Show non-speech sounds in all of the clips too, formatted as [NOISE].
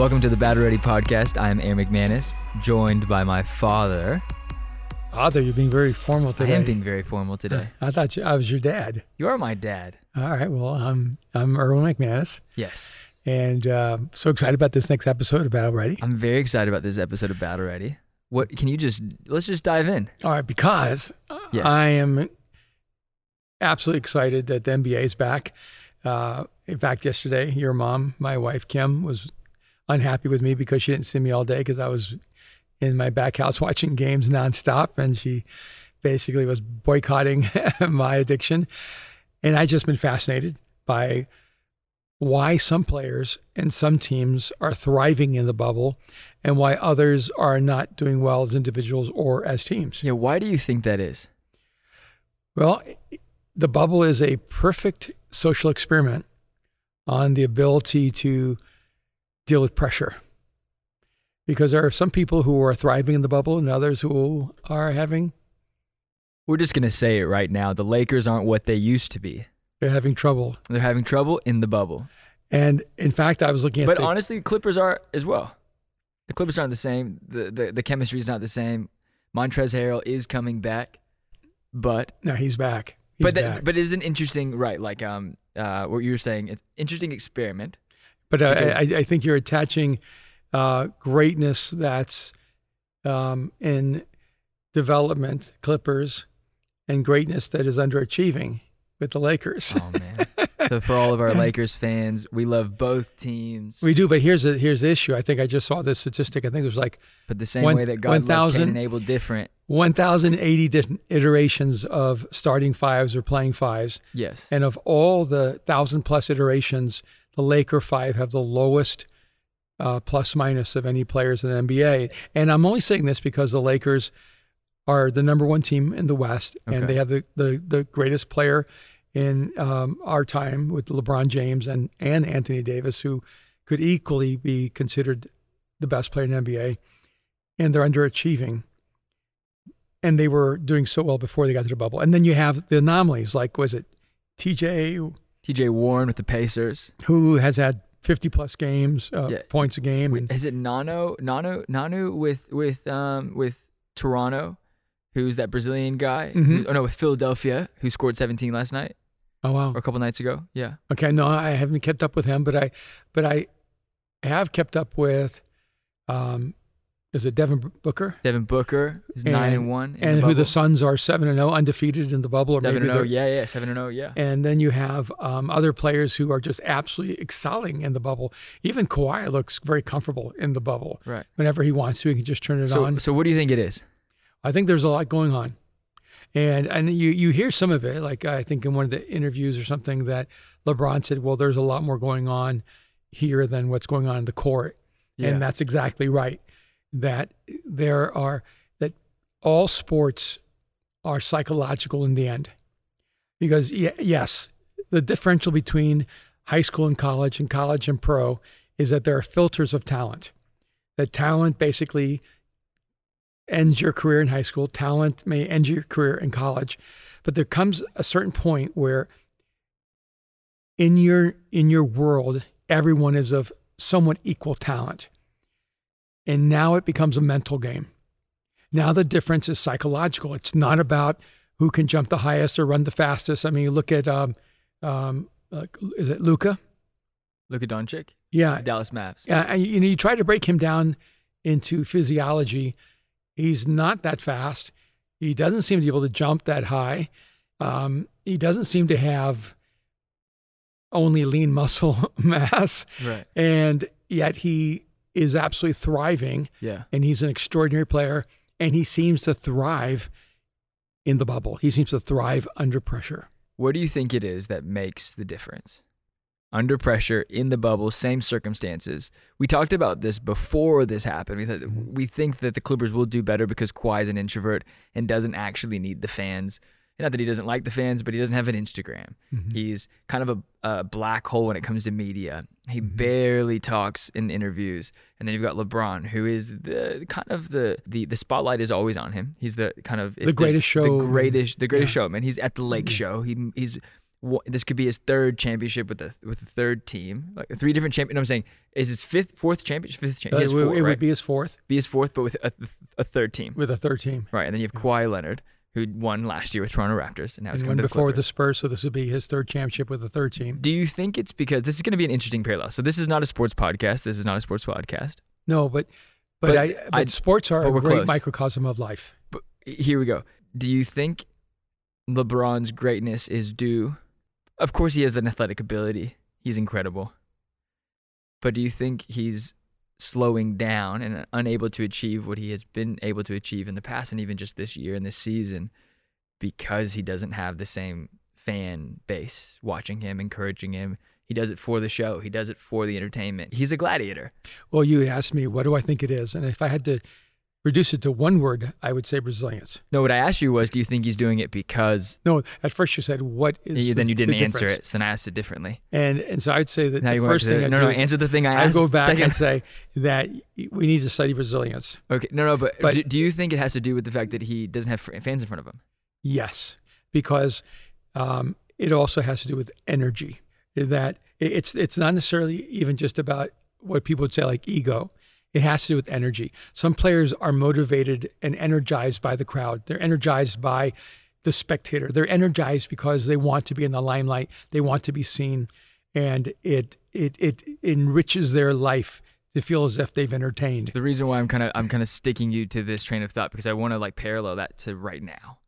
Welcome to the Battle Ready podcast. I am Aaron McManus, joined by my father. Father, you're being very formal today. I am being very formal today. I thought you, I was your dad. You are my dad. All right. Well, I'm I'm Erwin McManus, Yes. and uh, so excited about this next episode of Battle Ready. I'm very excited about this episode of Battle Ready. What can you just let's just dive in. All right, because Yes. I am absolutely excited that the NBA is back. Uh, in fact, yesterday, your mom, my wife Kim, was unhappy with me because she didn't see me all day because I was in my back house [LAUGHS] watching games nonstop, and she basically was boycotting [LAUGHS] my addiction. And I just been fascinated by why some players and some teams are thriving in the bubble and why others are not doing well as individuals or as teams. Yeah, why do you think that is? Well, the bubble is a perfect social experiment on the ability to deal with pressure. Because there are some people who are thriving in the bubble and others who are having We're just gonna say it right now. The Lakers aren't what they used to be. they're having trouble. They're having trouble in the bubble. And in fact, I was looking at But the, honestly, Clippers are as well. The Clippers aren't the same. The the, the chemistry is not the same. Montrezl Harrell is coming back, but no, he's back. He's but back. but it is an interesting right like um uh what you were saying. It's interesting experiment. But uh, Because- I, I think you're attaching uh, greatness that's um, in development, Clippers, and greatness that is underachieving with the Lakers. Oh man. so for all of our [LAUGHS] Lakers fans, we love both teams. We do, but here's a here's the issue. I think I just saw this statistic. I think it was like but the same one- way that God loved Cain 1,000 and Abel different. 1,080 different iterations of starting fives or playing fives, Yes. and of all the thousand plus iterations, the Laker five have the lowest uh, plus minus of any players in the NBA. And I'm only saying this because the Lakers are the number one team in the West, and they have the, the, the greatest player in um, our time with LeBron James and, and Anthony Davis, who could equally be considered the best player in the NBA. And they're underachieving. And they were doing so well before they got to the bubble. And then you have the anomalies, like was it TJ, TJ Warren with the Pacers. who has had 50 plus games, uh, Yeah. points a game. And Is it Nano Nano Nanu with with um with Toronto, who's that Brazilian guy? Mhm. Who- oh no, with Philadelphia, who scored 17 last night oh wow. or a couple nights ago. Yeah. Okay, no, I haven't kept up with him, but I, but I have kept up with, um, is it Devin Booker? Devin Booker is nine and one, and the who the. Suns are seven and zero, undefeated in the bubble, or Seven maybe and zero, yeah, yeah, seven and zero, yeah. And then you have um, other players who are just absolutely excelling in the bubble. Even Kawhi looks very comfortable in the bubble. Right. Whenever he wants to, he can just turn it So, on. so what do you think it is? I think there's a lot going on. And and you you hear some of it, like I think in one of the interviews or something that LeBron said, well, there's a lot more going on here than what's going on in the court. Yeah. And that's exactly right. That there are that all sports are psychological in the end. Because yes, the differential between high school and college and college and pro is that there are filters of talent. That talent basically ends your career in high school. Talent may end your career in college, but there comes a certain point where in your in your world, everyone is of somewhat equal talent. And now it becomes a mental game. Now the difference is psychological. It's not about who can jump the highest or run the fastest. I mean, you look at um, um, uh, is it Luca? Luka Doncic, Yeah, the Dallas Mavs. yeah, and, you know, you try to break him down into physiology. He's not that fast. He doesn't seem to be able to jump that high. Um, he doesn't seem to have only lean muscle [LAUGHS] mass, Right. and yet he is absolutely thriving. Yeah. And he's an extraordinary player, and he seems to thrive in the bubble. He seems to thrive under pressure. What do you think it is that makes the difference? Under pressure, in the bubble, same circumstances. We talked about this before this happened. We thought, mm-hmm. we think that the Clippers will do better because Kawhi is an introvert and doesn't actually need the fans. Not that he doesn't like the fans, but he doesn't have an Instagram. Mm-hmm. He's kind of a, a black hole when it comes to media. He mm-hmm. barely talks in interviews. And then you've got LeBron, who is the kind of the the the spotlight is always on him. He's the kind of the greatest show- the greatest the greatest yeah. showman. He's at the lake mm-hmm. show. He he's this could be his third championship with the with the third team, like three different champion. I'm saying is his fifth, fourth championship, fifth Uh, championship. it would- four, it right? would be his fourth be his fourth, but with a, a third team, with a third team. right? And then you have Kawhi Leonard, who won last year with Toronto Raptors, and now he's and coming the before with the Spurs, so this would be his third championship with the third team. Do you think it's because this is going to be an interesting parallel? So this is not a sports podcast. This is not a sports podcast. No, but but, But I, but I- sports are but a great close. microcosm of life. But here we go. Do you think LeBron's greatness is due? Of course, he has an athletic ability. He's incredible. But do you think he's slowing down and unable to achieve what he has been able to achieve in the past and even just this year and this season because he doesn't have the same fan base watching him, encouraging him? He does it for the show. He does it for the entertainment. He's a gladiator. Well, you asked me, what do I think it is? And if I had to reduce it to one word, I would say resilience. No, what I asked you was, do you think he's doing it because? No, at first you said, what is You- then the- you didn't the answer it, so then I asked it differently. And and so I'd say that Now the first thing I no do no answer the thing I asked. I go back second. and say that we need to study resilience. okay no no but, But- do, do you think it has to do with the fact that he doesn't have fans in front of him? Yes, because um, it also has to do with energy. That it's it's not necessarily even just about what people would say like ego. It has to do with energy. Some players are motivated and energized by the crowd. They're energized by the spectator. They're energized because they want to be in the limelight. They want to be seen, and it it it enriches their life to feel as if they've entertained. The reason why I'm kind of I'm kind of sticking you to this train of thought because I want to like parallel that to right now.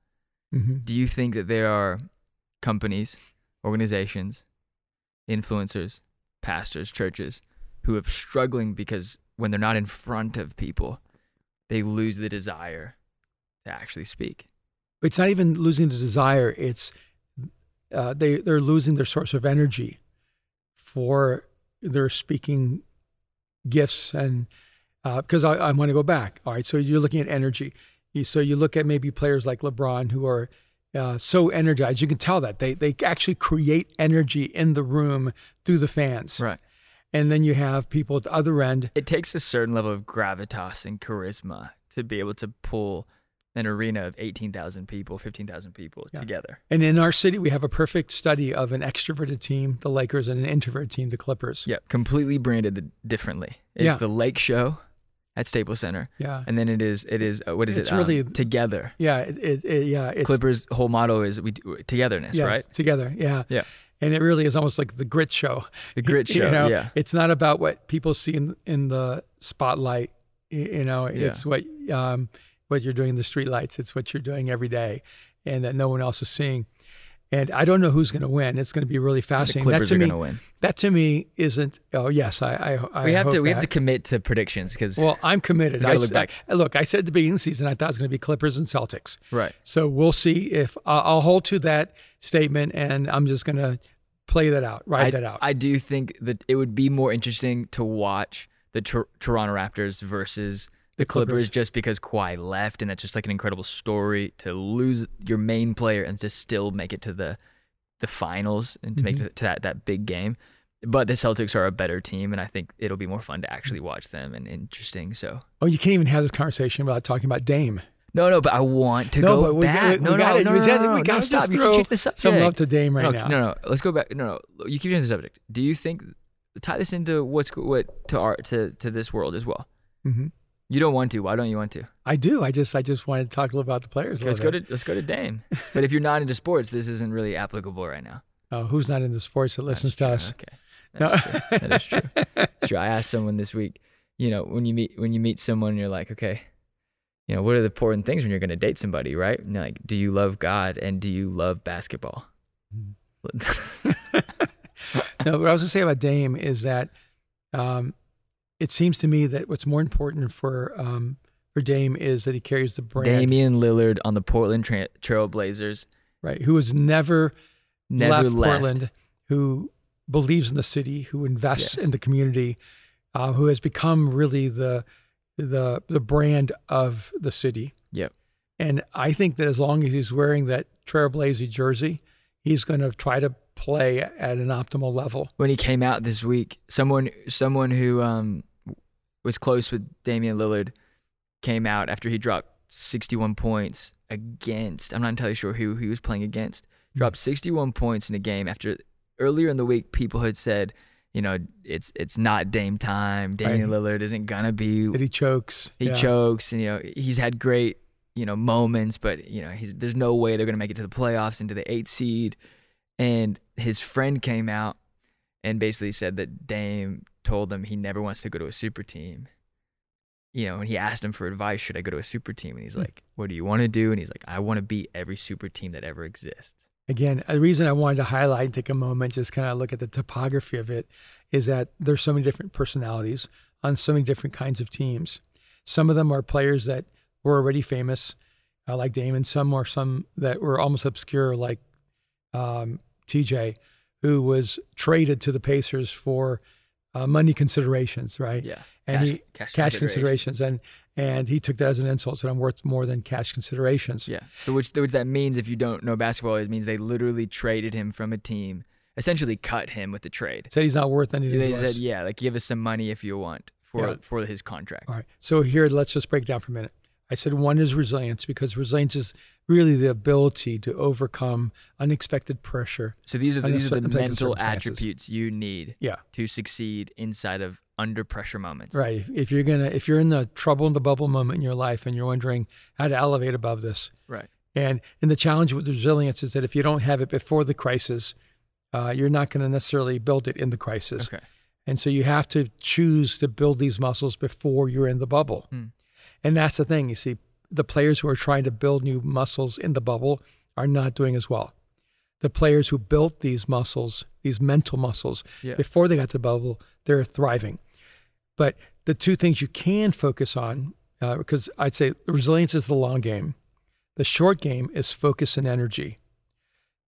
hmm Do you think that there are companies, organizations, influencers, pastors, churches who are struggling because when they're not in front of people, they lose the desire to actually speak? it's not even losing the desire it's uh, they they're losing their source of energy for their speaking gifts and because I, I want to go back all right? So you're looking at energy. So you look at maybe players like lebron who are uh, so energized. You can tell that. They they actually create energy in the room through the fans. Right. And then you have people at the other end it takes a certain level of gravitas and charisma to be able to pull an arena of 18,000 people, 15,000 people Yeah. together. and in our city we have a perfect study of an extroverted team the lakers and an introverted team the clippers Yeah, completely branded the, differently. It's Yeah. the Lake Show at Staples Center, yeah and then it is it is uh, what is It's it? Um, really- together. Yeah, it, it, yeah, it's Clippers' whole motto is we do, togetherness, yeah, right? together. Yeah, Yeah. And it really is almost like the grit show. The grit [LAUGHS] You show. know, yeah, it's not about what people see in, in the spotlight. You know, Yeah. it's what um, what you're doing in the streetlights. It's what you're doing every day, and that no one else is seeing. And I don't know who's going to win. It's going to be really the fascinating. That Clippers to are me, going to win. that to me isn't. Oh yes, I. I, I we have to we have to commit to predictions because Well, I'm committed. I look back. I- look, I said at the beginning of the season I thought it was going to be Clippers and Celtics. right. So we'll see if I'll I'll hold to that statement, and I'm just going to play that out, ride I, that out. I do think that it would be more interesting to watch the Tor- Toronto Raptors versus the, The Clippers. Clippers. just because Kawhi left, and that's just like an incredible story to lose your main player and to still make it to the the finals and to make Mhm. it to that that big game. But the Celtics are a better team, and I think it'll be more fun to actually watch them and interesting. So oh, you can't even have this conversation without talking about Dame. No, no, but I want to No, go but we- back. we no, no, gotta- no, we no, no, we no, gotta stop. You can change the subject. Some love to Dame right no, now. no, no. Let's go back. No, no. You keep changing the subject. Do you think tie this into what's what to art to to this world as well? hmm You don't want to. Why don't you want to? I do. I just, I just wanted to talk a little about the players. Let's go bit. to let's go to Dame. [LAUGHS] but if you're not into sports, this isn't really applicable right now. Oh, who's not into sports that listens to us? Okay, No. that's true. That is true. [LAUGHS] True. I asked someone this week. You know, when you meet when you meet someone, you're like, okay, you know, what are the important things when you're going to date somebody, right? And like, do you love God and do you love basketball? [LAUGHS] no, what I was going to say about Dame is that um, it seems to me that what's more important for um, for Dame is that he carries the brand, Damian Lillard on the Portland Tra- Trail Blazers right? Who has never, never left, left. Portland, who believes in the city, who invests Yes. in the community, uh, who has become really the the the brand of the city. Yep. And I think that as long as he's wearing that Trailblazer jersey, he's going to try to play at an optimal level. when he came out this week, someone someone who um was close with Damian Lillard came out after he dropped 61 points against. I'm not entirely sure who he was playing against. dropped 61 points in a game after earlier in the week people had said, you know, it's it's not Dame time. Damian Right. Lillard isn't gonna be. That he chokes. He yeah. chokes, and you know he's had great you know moments, but you know he's there's no way they're gonna make it to the playoffs into the eight seed. And his friend came out and basically said that Dame told him he never wants to go to a super team. You know, and he asked him for advice, should I go to a super team? And he's Hmm. like, What do you want to do? And he's like, I want to beat every super team that ever exists. Again, the reason I wanted to highlight and take a moment, just kind of look at the topography of it, is that there's so many different personalities on so many different kinds of teams. Some of them are players that were already famous, uh, like Damon. Some are some that were almost obscure, like um, TJ, who was traded to the Pacers for uh, money considerations, right? Yeah. And cash, he cash, cash consideration. considerations, and and he took that as an insult. Said I'm worth more than cash considerations. Yeah. So which which that means if you don't know basketball, it means they literally traded him from a team, essentially cut him with the trade. Said he's not worth anything. They said, yeah, like give us some money if you want for Yeah. for his contract. All right. So here, let's just break down for a minute. I said one is resilience because resilience is really the ability to overcome unexpected pressure. So these are the, these are the mental attributes you need Yeah. to succeed inside of under pressure moments. Right. If, you're gonna, if you're in the trouble in the bubble moment in your life and you're wondering how to elevate above this, Right. and and the challenge with resilience is that if you don't have it before the crisis, uh, you're not going to necessarily build it in the crisis. Okay. And so you have to choose to build these muscles before you're in the bubble. Hmm. And that's the thing. You see, the players who are trying to build new muscles in the bubble are not doing as well. The players who built these muscles, these mental muscles, Yeah. before they got to the bubble, they're thriving. But the two things you can focus on, uh, because I'd say resilience is the long game, the short game is focus and energy.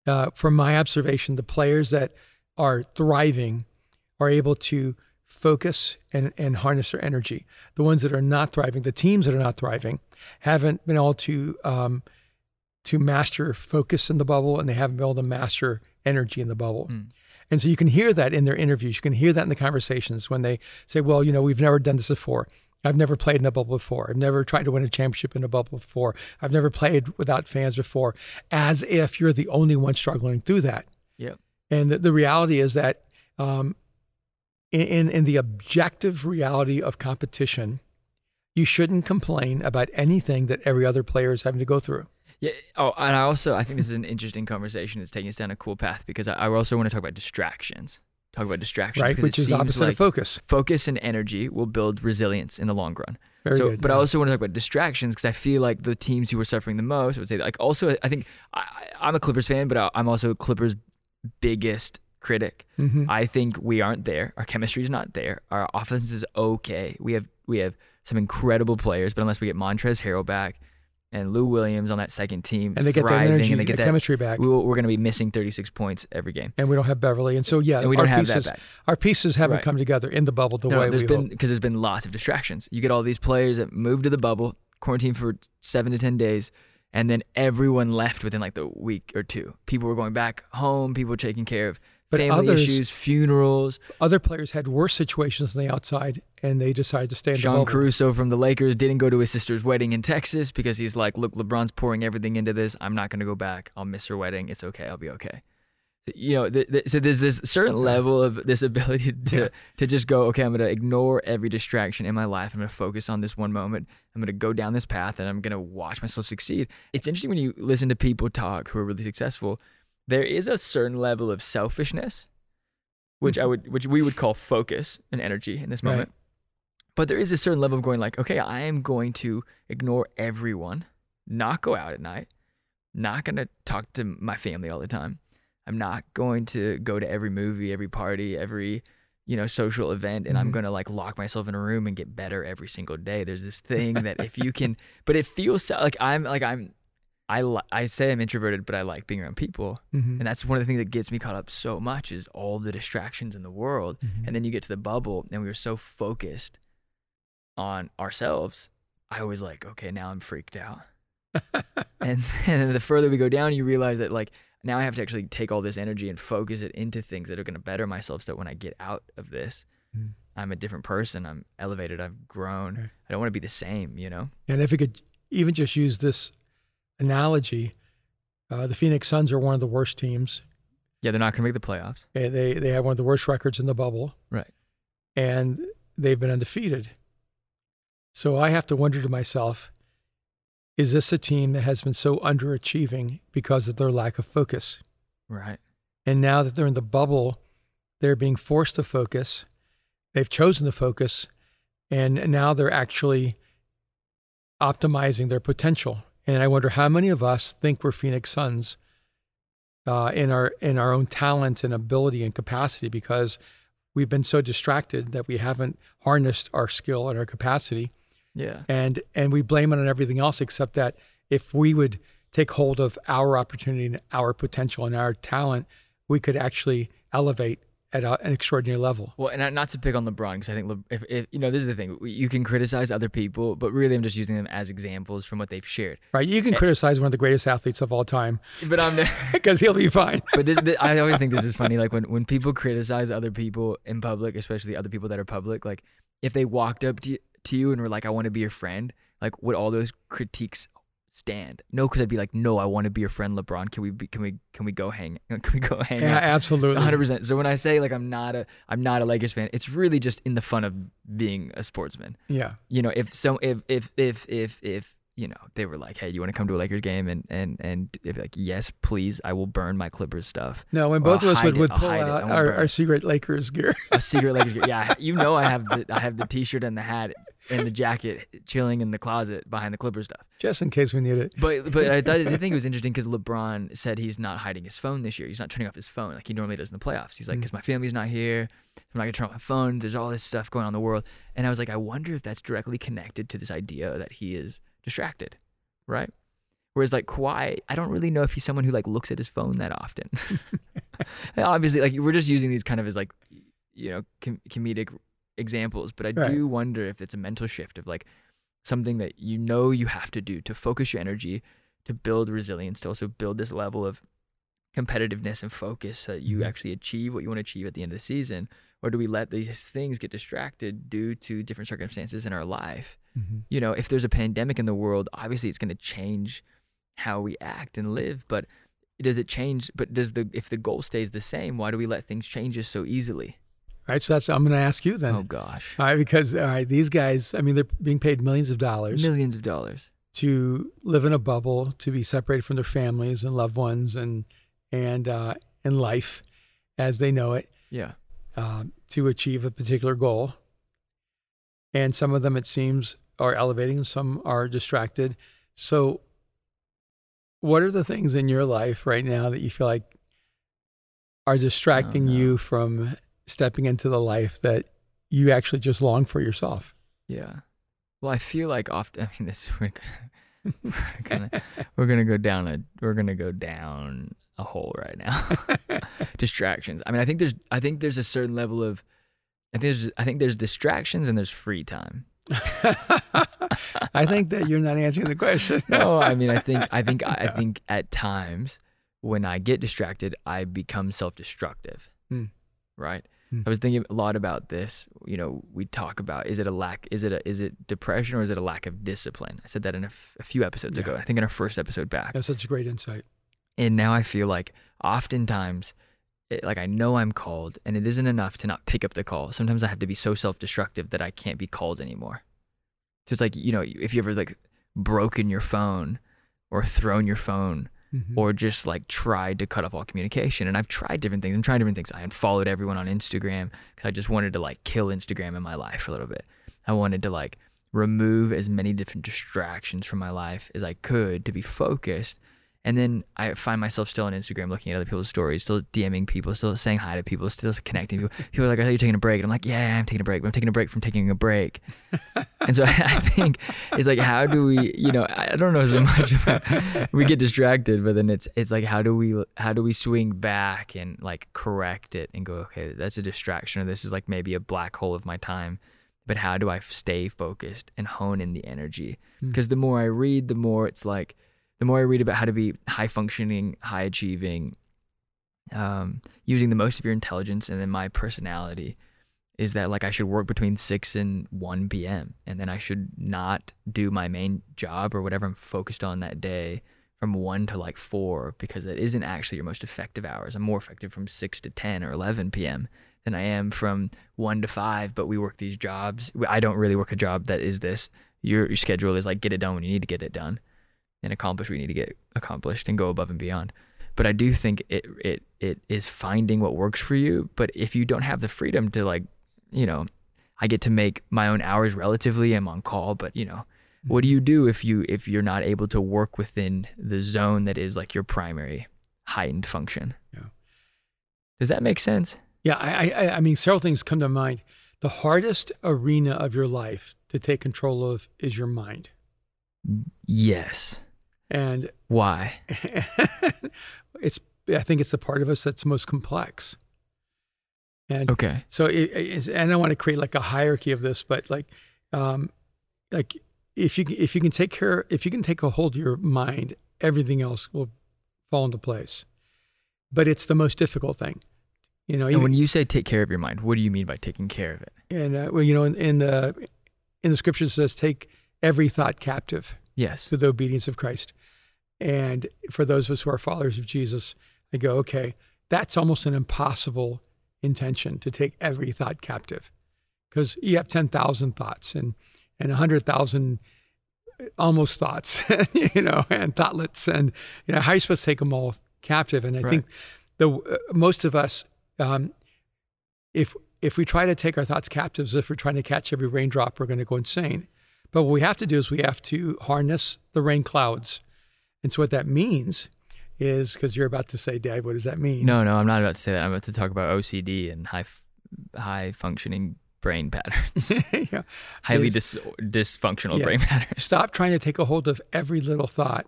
Uh, from my observation, the players that are thriving are able to focus and, and harness their energy. The ones that are not thriving, the teams that are not thriving, haven't been able to um, to master focus in the bubble, and they haven't been able to master energy in the bubble. Mm. And so you can hear that in their interviews. You can hear that in the conversations when they say, "Well, you know, we've never done this before. I've never played in a bubble before. I've never tried to win a championship in a bubble before. I've never played without fans before." As if you're the only one struggling through that. Yep. And the, the reality is that um, in, in the objective reality of competition, you shouldn't complain about anything that every other player is having to go through. Yeah. Oh, and I also I think this is an interesting conversation. It's taking us down a cool path because I, I also want to talk about distractions. Talk about distractions, right? Which is opposite like of focus. focus and energy will build resilience in the long run. Very so, good. but I also want to talk about distractions because I feel like the teams who are suffering the most, I would say, like, also, I think I, I'm a Clippers fan, but I- I'm also Clippers' biggest critic. Mhm. I think we aren't there. Our chemistry is not there. Our offense is okay. We have we have some incredible players, but unless we get Montrezl Harrell back and Lou Williams on that second team, and they get that energy, and they get the that, chemistry back, we we're going to be missing 36 points every game, and we don't have Beverly, and so yeah, and we our don't have pieces, that back. our pieces haven't Right. come together in the bubble the No, way there's we been because there's been lots of distractions. You get all these players that move to the bubble, quarantine for seven to ten days, and then everyone left within like the week or two. People were going back home. People were taking care of But family others- issues, funerals. Other players had worse situations on the outside, and they decided to stay in bubble. Caruso from the Lakers didn't go to his sister's wedding in Texas because he's like, look, LeBron's pouring everything into this. I'm not going to go back. I'll miss her wedding. It's okay. I'll be okay. You know, th- th- so there's this certain level of this ability to Yeah. to just go, okay, I'm going to ignore every distraction in my life. I'm going to focus on this one moment. I'm going to go down this path and I'm going to watch myself succeed. It's interesting when you listen to people talk who are really successful. There is a certain level of selfishness, which I would, which we would call focus and energy in this Right. moment. But there is a certain level of going like, okay, I am going to ignore everyone, not go out at night, not going to talk to my family all the time. I'm not going to go to every movie, every party, every you know social event and I'm Mhm. going to like lock myself in a room and get better every single day. There's this thing that if you [LAUGHS] can but it feels like I'm like I'm I li- I say I'm introverted, but I like being around people. Mhm. And that's one of the things that gets me caught up so much is all the distractions in the world. Mhm. And then you get to the bubble and we were so focused on ourselves. I was like, okay, now I'm freaked out. [LAUGHS] and then the further we go down, you realize that like now I have to actually take all this energy and focus it into things that are going to better myself so that when I get out of this, Mm. I'm a different person. I'm elevated. I've grown. Right. I don't want to be the same, you know? And if we could even just use this analogy, Uh, the Phoenix Suns are one of the worst teams. Yeah, they're not going to make the playoffs. They, they they have one of the worst records in the bubble. Right. And they've been undefeated. So I have to wonder to myself, is this a team that has been so underachieving because of their lack of focus? Right. And now that they're in the bubble, they're being forced to focus. They've chosen to focus, and now they're actually optimizing their potential. And I wonder how many of us think we're Phoenix Suns uh, in our in our own talent and ability and capacity because we've been so distracted that we haven't harnessed our skill and our capacity. Yeah. And and we blame it on everything else except that if we would take hold of our opportunity and our potential and our talent, we could actually elevate at a, an extraordinary level. Well, and not to pick on LeBron because I think Le, if, if you know this is the thing, you can criticize other people, but really I'm just using them as examples from what they've shared. Right? You can criticize one of the greatest athletes of all time, But I'm because [LAUGHS] he'll be fine. [LAUGHS] but this, this I always think this is funny. Like when when people criticize other people in public, especially other people that are public, like if they walked up to you, to you and were like, "I want to be your friend," like would all those critiques stand? No, because I'd be like, "No, I want to be your friend, LeBron. Can we be, can we can we go hang [LAUGHS] can we go hang Yeah, out?" absolutely. 100%. So when I say like I'm not a I'm not a Lakers fan, it's really just in the fun of being a sportsman. Yeah. You know, if so if if if if if you know, they were like, "Hey, you want to come to a Lakers game?" and and and if like, "Yes, please, I will burn my Clippers stuff." No, when Or both I'll of us would, it, would pull hide it, I out our, our secret Lakers gear. A secret Lakers gear. Yeah, you know I have the I have the [LAUGHS] t-shirt and the hat and the jacket chilling in the closet behind the Clippers stuff. just in case we need it. But but I thought I did [LAUGHS] think it was interesting because LeBron said he's not hiding his phone this year. He's not turning off his phone like he normally does in the playoffs. He's like, Mm. because my family's not here, I'm not gonna turn off my phone. There's all this stuff going on in the world, and I was like, I wonder if that's directly connected to this idea that he is distracted, right? Whereas like Kawhi, I don't really know if he's someone who like looks at his phone that often. [LAUGHS] [LAUGHS] Obviously, like we're just using these kind of as like you know com- comedic examples, but I Right. do wonder if it's a mental shift of like something that you know you have to do to focus your energy to build resilience to also build this level of competitiveness and focus so that you Mhm. actually achieve what you want to achieve at the end of the season or do we let these things get distracted due to different circumstances in our life Mhm. you know if there's a pandemic in the world obviously it's going to change how we act and live but does it change but does the if the goal stays the same why do we let things change us so easily right, so that's I'm going to ask you then. oh gosh All right, because all right, these guys, I mean, they're being paid millions of dollars millions of dollars to live in a bubble, to be separated from their families and loved ones, and and uh, and life as they know it, yeah uh, to achieve a particular goal. And some of them, it seems, are elevating, and some are distracted. So, what are the things in your life right now that you feel like are distracting no. you from stepping into the life that you actually just long for yourself? Yeah. Well, I feel like often. [LAUGHS] I mean, this we're gonna, [LAUGHS] we're gonna we're gonna go down a we're gonna go down a hole right now. [LAUGHS] distractions. I mean, I think there's I think there's a certain level of I think there's I think there's distractions and there's free time. I think that you're not answering the question. No, I mean, I think I think I think at times when I get distracted, I become self-destructive. Hmm. Right. Hmm. I was thinking a lot about this. You know, we talk about is it a lack, is it a, is it depression or is it a lack of discipline? I said that in a, f- a few episodes ago. I think in our first episode back. That's such a great insight. And now I feel like oftentimes, it, like I know I'm called, and it isn't enough to not pick up the call. Sometimes I have to be so self-destructive that I can't be called anymore. So it's like you know, if you ever like broken your phone or thrown your phone Mhm. or just like tried to cut off all communication. And I've tried different things. I'm trying different things. I unfollowed everyone on Instagram because I just wanted to like kill Instagram in my life a little bit. I wanted to like remove as many different distractions from my life as I could to be focused. And then I find myself still on Instagram looking at other people's stories, still DMing people, still saying hi to people, still connecting people. People are like, I thought you're taking a break. And I'm like, yeah, I'm taking a break, but I'm taking a break from taking a break. [LAUGHS] and so [LAUGHS] I think it's like, how do we, you know, I don't know so much about, we get distracted, but then it's, it's like, how do we, how do we swing back and like correct it and go, okay, that's a distraction or this is like maybe a black hole of my time. But how do I stay focused and hone in the energy? Hmm. Because the more I read, the more it's like, the more I read about how to be high functioning, high achieving, um, using the most of your intelligence and then my personality is that like I should work between 6 and 1 p.m. and then I should not do my main job or whatever I'm focused on that day from one to like four because it isn't actually your most effective hours. I'm more effective from six to 10 or 11 p.m. than I am from one to five, but we work these jobs. I don't really work a job that is this. Your, your schedule is like get it done when you need to get it done and accomplish what you need to get accomplished and go above and beyond. But I do think it, it, it is finding what works for you. But if you don't have the freedom to like, you know, I get to make my own hours relatively. I'm on call, but you know, what do you do if you if you're not able to work within the zone that is like your primary heightened function? Yeah. Does that make sense? Yeah, I, I, I mean, several things come to mind. The hardest arena of your life to take control of is your mind. Yes. And Why? [LAUGHS] it's, I think it's the part of us that's most complex. And Okay. so, it, it's, and I don't want to create like a hierarchy of this, but like, um, like if you if you can take care, if you can take a hold of your mind, everything else will fall into place. But it's the most difficult thing, you know. And even- when you say take care of your mind, what do you mean by taking care of it? And uh, well, you know, in, in the in the scriptures it says, "Take every thought captive Yes. to the obedience of Christ." And for those of us who are followers of Jesus, I go, okay, that's almost an impossible intention to take every thought captive, because you have ten thousand thoughts and and a hundred thousand almost thoughts, [LAUGHS] you know, and thoughtlets, and you know, how are you supposed to take them all captive? And I Right. think the uh, most of us, um, if if we try to take our thoughts captives, if we're trying to catch every raindrop, we're going to go insane. But what we have to do is we have to harness the rain clouds. And so what that means is because you're about to say, Dad, what does that mean? No, no, I'm not about to say that. I'm about to talk about OCD and high high functioning brain patterns. [LAUGHS] Yeah. Highly dis- dysfunctional Yeah. brain patterns. Stop trying to take a hold of every little thought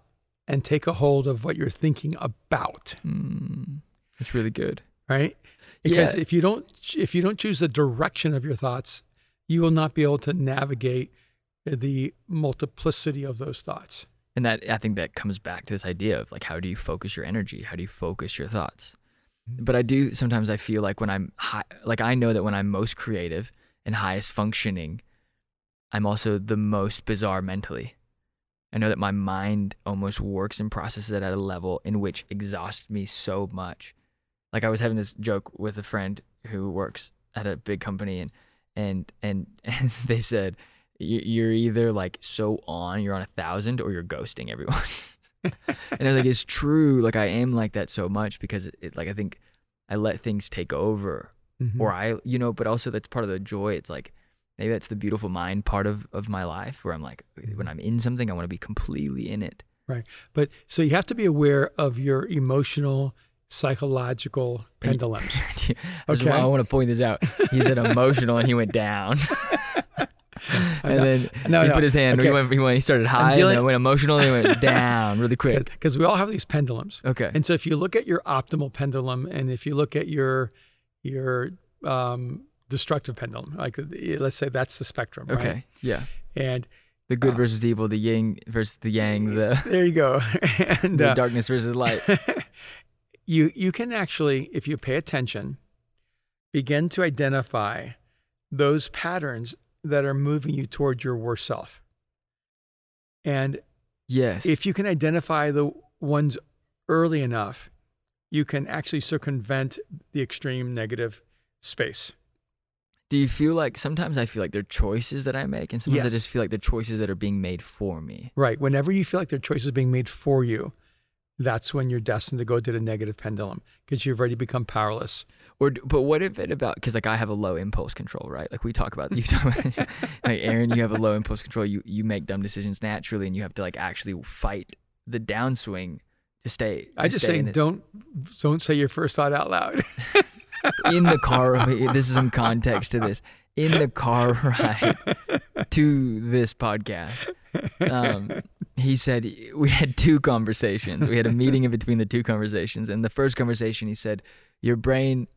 and take a hold of what you're thinking about. Mm, that's really good. right because Yeah. if you don't if you don't choose the direction of your thoughts you will not be able to navigate the multiplicity of those thoughts And that I think that comes back to this idea of like how do you focus your energy? How do you focus your thoughts? Mm-hmm. But I do sometimes I feel like when I'm high, like I know that when I'm most creative and highest functioning, I'm also the most bizarre mentally. I know that my mind almost works and processes it at a level in which exhausts me so much. Like I was having this joke with a friend who works at a big company and and and, [LAUGHS] and they said "You- you're either like so on, you're on a thousand, or you're ghosting everyone. [LAUGHS] and I was like, it's true. Like I am like that so much because it, it like I think I let things take over, Mhm. or I, you know. But also that's part of the joy. It's like maybe that's the beautiful mind part of of my life where I'm like, when I'm in something, I want to be completely in it. Right. But so you have to be aware of your emotional psychological pendulums [LAUGHS] I Okay. I want to point this out. He said [LAUGHS] emotional and he went down. And then no, he no. put his hand. Okay. He went. He went. He started high, and then went emotional, and he went down really [LAUGHS] quick. because we all have these pendulums Okay. and so if you look at your optimal pendulum and if you look at your your um, destructive pendulum like let's say that's the spectrum right? Okay. Yeah. and The good Uh, versus evil, the yin versus the yang, the [LAUGHS] there you go [LAUGHS] and the uh, darkness versus light. you you can actually, if you pay attention, begin to identify those patterns that are moving you toward your worst self. And Yes. if you can identify the ones early enough, you can actually circumvent the extreme negative space. Do you feel like sometimes I feel like they're choices that I make, and sometimes I just feel like they're choices that are being made for me. Right. Whenever you feel like there are choices being made for you, that's when you're destined to go to the negative pendulum because you've already become powerless. Or, but what if it about because like I have a low impulse control, right? Like we talk about, you talk about, [LAUGHS] like Aaron, you have a low impulse control. You you make dumb decisions naturally, and you have to like actually fight the downswing to stay. I to just stay say don't don't say your first thought out loud. [LAUGHS] in the car. this is some context to this. In the car ride [LAUGHS] to this podcast, um, he said we had two conversations. We had a meeting in between the two conversations. And the first conversation, he said, Your brain,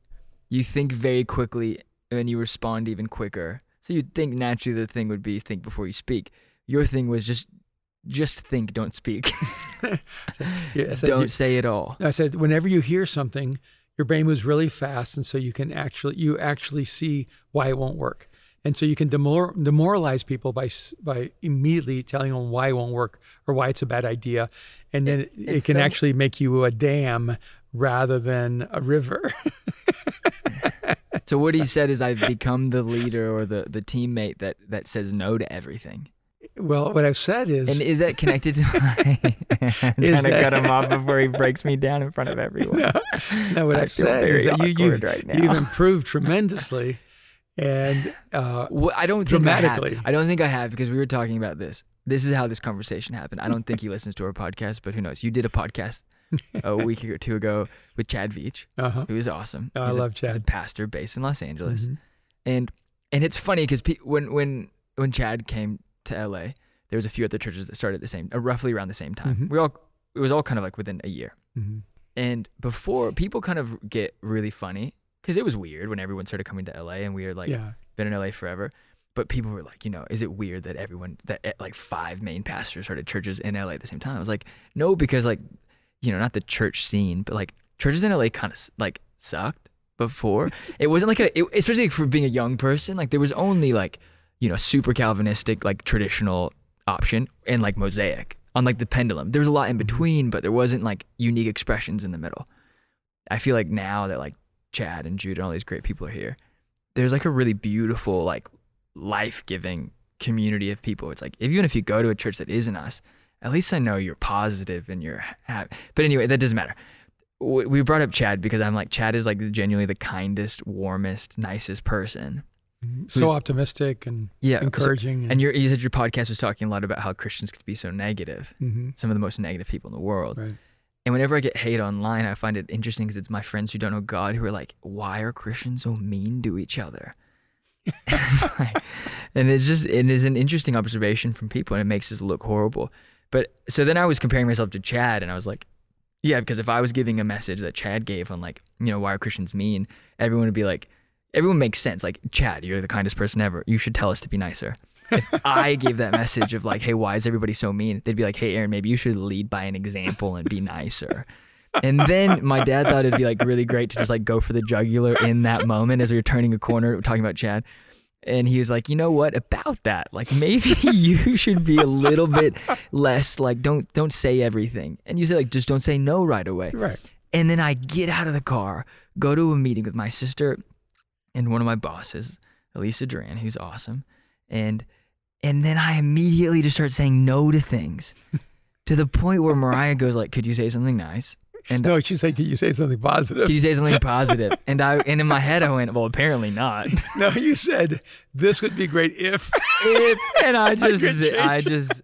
you think very quickly and you respond even quicker. So you'd think naturally the thing would be think before you speak. Your thing was just just think, don't speak. [LAUGHS] Yeah, said, don't you- say it all. I said, whenever you hear something, your brain moves really fast, and so you can actually you actually see why it won't work. And so you can demor- demoralize people by by immediately telling them why it won't work or why it's a bad idea, and then it, it can some- actually make you a dam rather than a river. [LAUGHS] So what he said is I've become the leader or the, the teammate that, that says no to everything. well, what I've said is, And is that connected to [LAUGHS] my [LAUGHS] I'm trying to that- cut him off before he breaks me down in front of everyone? no, no, what I I've said is that you, you've, right now. you've improved tremendously, and uh, I don't think I have. I don't think I have because we were talking about this. This is how this conversation happened. I don't think he [LAUGHS] listens to our podcast, but who knows? You did a podcast a [LAUGHS] week or two ago with Chad Veach, uh-huh. who is awesome. Oh, I love a- love He's a pastor based in Los Angeles, Mhm. and and it's funny because pe- when when when Chad came to LA, there was a few other churches that started at the same, uh, roughly around the same time. Mhm. We all it was all kind of like within a year. Mhm. And before people kind of get really funny because it was weird when everyone started coming to LA and we were like yeah, been in LA forever. But people were like, you know, is it weird that everyone that eh, like five main pastors started churches in LA at the same time? I was like, no, because like, you know, not the church scene, but like churches in LA kind of like sucked before. [LAUGHS] it wasn't like a, it, especially for being a young person. Like there was only like, you know, super Calvinistic like traditional option and like mosaic on like the pendulum. There was a lot in between, but there wasn't like unique expressions in the middle. I feel like now that like Chad and Jude and all these great people are here, there's like a really beautiful, like life giving community of people. It's like even if you go to a church that isn't us, at least I know you're positive and you're happy. But anyway, that doesn't matter. We brought up Chad because I'm like Chad is like genuinely the kindest, warmest, nicest person. so optimistic and Yeah, encouraging, and your you said your podcast was talking a lot about how Christians could be so negative, Mhm. some of the most negative people in the world. right. And whenever I get hate online, I find it interesting because it's my friends who don't know God who are like, "Why are Christians so mean to each other?" [LAUGHS] [LAUGHS] and it's just it is an interesting observation from people, and it makes us look horrible. But so then I was comparing myself to Chad, and I was like, "Yeah," because if I was giving a message that Chad gave on like, you know, why are Christians mean? Everyone would be like, everyone makes sense. Like, Chad, you're the kindest person ever. You should tell us to be nicer. If I gave that message of like, hey, why is everybody so mean? They'd be like, hey, Aaron, maybe you should lead by an example and be nicer. And then my dad thought it'd be like really great to just like go for the jugular in that moment as we were turning a corner talking about Chad. And he was like, you know what about that? Like maybe [LAUGHS] you should be a little bit less like don't don't say everything. And you say like just don't say no right away. Right. And then I get out of the car, go to a meeting with my sister and one of my bosses, Elisa Duran, who's awesome. And and then I immediately just start saying no to things. [LAUGHS] to the point where Mariah goes like, "Could you say something nice?" And No, she said, "Can you say something positive?" could you say something [LAUGHS] positive? And I and in my head I went, "Well, apparently not." no, you said this would be great if. if and I [LAUGHS] just change I just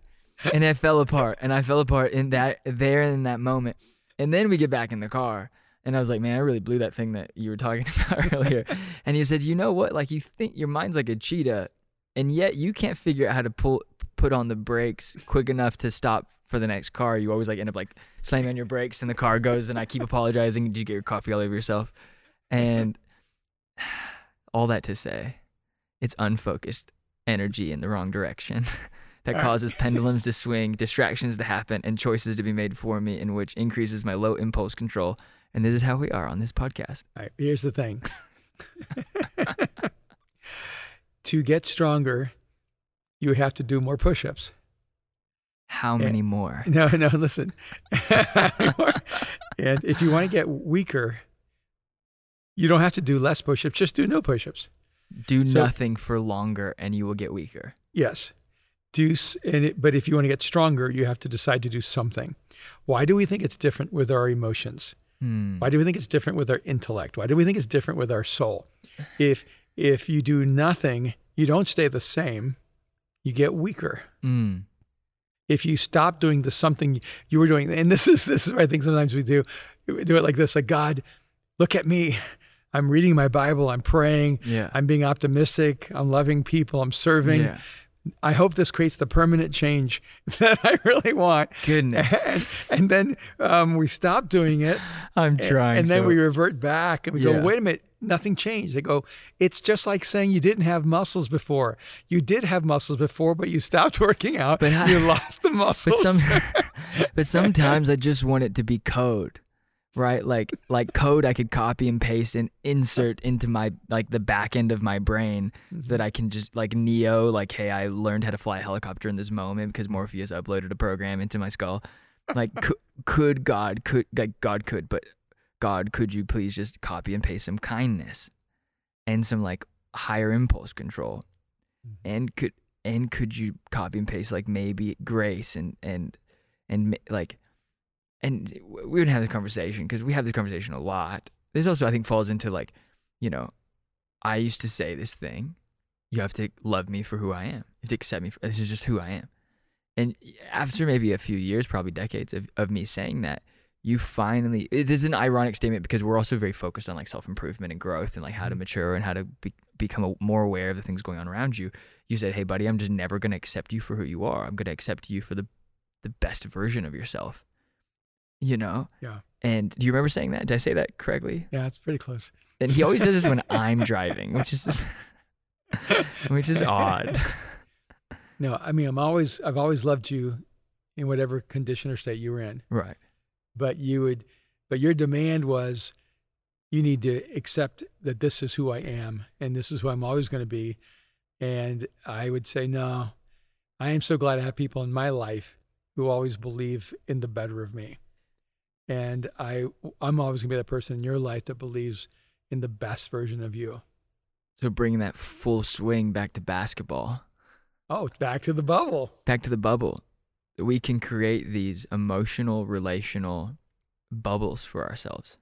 and it fell apart and I fell apart in that there in that moment. And then we get back in the car and I was like, man, I really blew that thing that you were talking about earlier. And he said, you know what? Like you think your mind's like a cheetah, and yet you can't figure out how to pull put on the brakes quick enough to stop for the next car. You always like end up like slamming on your brakes and the car goes and I keep apologizing. Did you get your coffee all over yourself? And [SIGHS] all that to say, it's unfocused energy in the wrong direction [LAUGHS] that causes pendulums to [LAUGHS] swing, distractions to happen, and choices to be made for me, in which increases my low impulse control. And this is how we are on this podcast. All right, here's the thing. [LAUGHS] to get stronger, you have to do more push-ups. How many more? [LAUGHS] No, no, listen. [LAUGHS] and if you want to get weaker, you don't have to do less push-ups. Just do no push-ups. Do So- nothing for longer, and you will get weaker. Yes. Do and it, but if you want to get stronger, you have to decide to do something. Why do we think it's different with our emotions? Hmm. Why do we think it's different with our intellect? Why do we think it's different with our soul? If if you do nothing, you don't stay the same. You get weaker. Hmm. If you stop doing the something you were doing, and this is this is what I think sometimes we do, we do it like this: like God, look at me. I'm reading my Bible. I'm praying. Yeah. I'm being optimistic. I'm loving people. I'm serving. yeah. I hope this creates the permanent change [LAUGHS] that I really want. Goodness. And, and then um, we stop doing it. I'm and- trying. And then so- we revert back and we Yeah. go, wait a minute, nothing changed. They go, it's just like saying you didn't have muscles before. You did have muscles before, but you stopped [LAUGHS] working out. But I- you lost the muscles. But some, [LAUGHS] but sometimes I just want it to be code. Right? Like like code I could copy and paste and insert into my like the back end of my brain so that I can just like Neo, like, hey, I learned how to fly a helicopter in this moment because Morpheus uploaded a program into my skull. Like, [LAUGHS] could, could God could like God could, but God, could you please just copy and paste some kindness and some like higher impulse control, Mhm. and could and could you copy and paste like maybe grace and and and like and we would have this conversation because we have this conversation a lot. This also I think falls into like, you know, I used to say this thing, you have to love me for who I am. You have to accept me. For, this is just who I am. And after maybe a few years, probably decades of, of me saying that, you finally this is an ironic statement because we're also very focused on like self improvement and growth and like how to Mhm. mature and how to be, become a, more aware of the things going on around you. You said, "Hey, buddy, I'm just never going to accept you for who you are. I'm going to accept you for the the best version of yourself." You know? Yeah. And do you remember saying that? Did I say that correctly? Yeah, it's pretty close. And he always says this when I'm [LAUGHS] driving, which is [LAUGHS] which is odd. [LAUGHS] No, I mean, I'm always, I've always loved you in whatever condition or state you were in. Right. But you would, but your demand was, you need to accept that this is who I am and this is who I'm always going to be. And I would say, no, I am so glad I have people in my life who always believe in the better of me. And I, I'm always going to be that person in your life that believes in the best version of you. So bringing that full swing back to basketball, Oh, back to the bubble. back to the bubble. We can create these emotional, relational bubbles for ourselves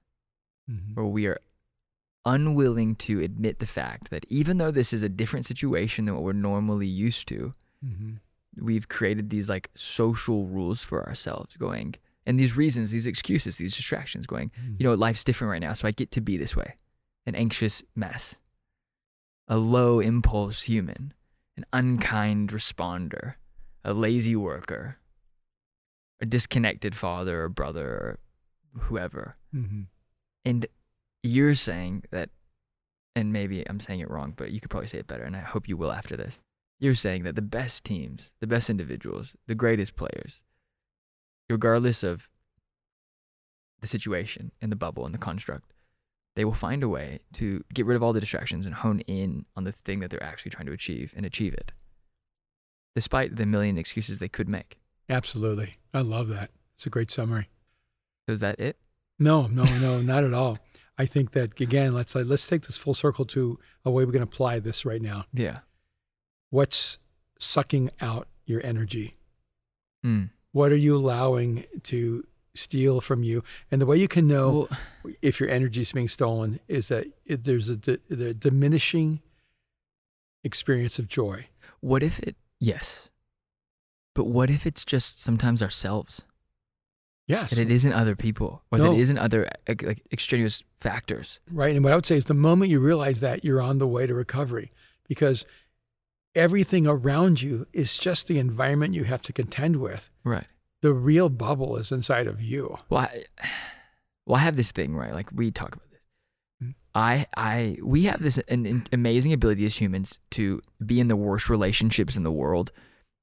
Mhm. where we are unwilling to admit the fact that even though this is a different situation than what we're normally used to, Mhm. we've created these like social rules for ourselves going and these reasons, these excuses, these distractions going, you know, life's different right now, so I get to be this way. An anxious mess, a low impulse human, an unkind responder, a lazy worker, a disconnected father or brother or whoever. Mhm. And you're saying that, and maybe I'm saying it wrong, but you could probably say it better, and I hope you will after this. You're saying that the best teams, the best individuals, the greatest players, regardless of the situation and the bubble and the construct, they will find a way to get rid of all the distractions and hone in on the thing that they're actually trying to achieve and achieve it, despite the million excuses they could make. Absolutely. I love that. It's a great summary. So is that it? No, no, no, not at all. [LAUGHS] I think that again, let's let's take this full circle to a way we can apply this right now. Yeah. What's sucking out your energy? Mm. What are you allowing to steal from you? And the way you can know Well, if your energy is being stolen is that it, there's a, di- the diminishing experience of joy. What if it, yes. But what if it's just sometimes ourselves? Yes, That it isn't other people or No. that it isn't other like extraneous factors. right. And what I would say is the moment you realize that you're on the way to recovery, because everything around you is just the environment you have to contend with. Right. The real bubble is inside of you. Well, I, well, I have this thing, right? Like we talk about this. I, I, we have this an, an amazing ability as humans to be in the worst relationships in the world,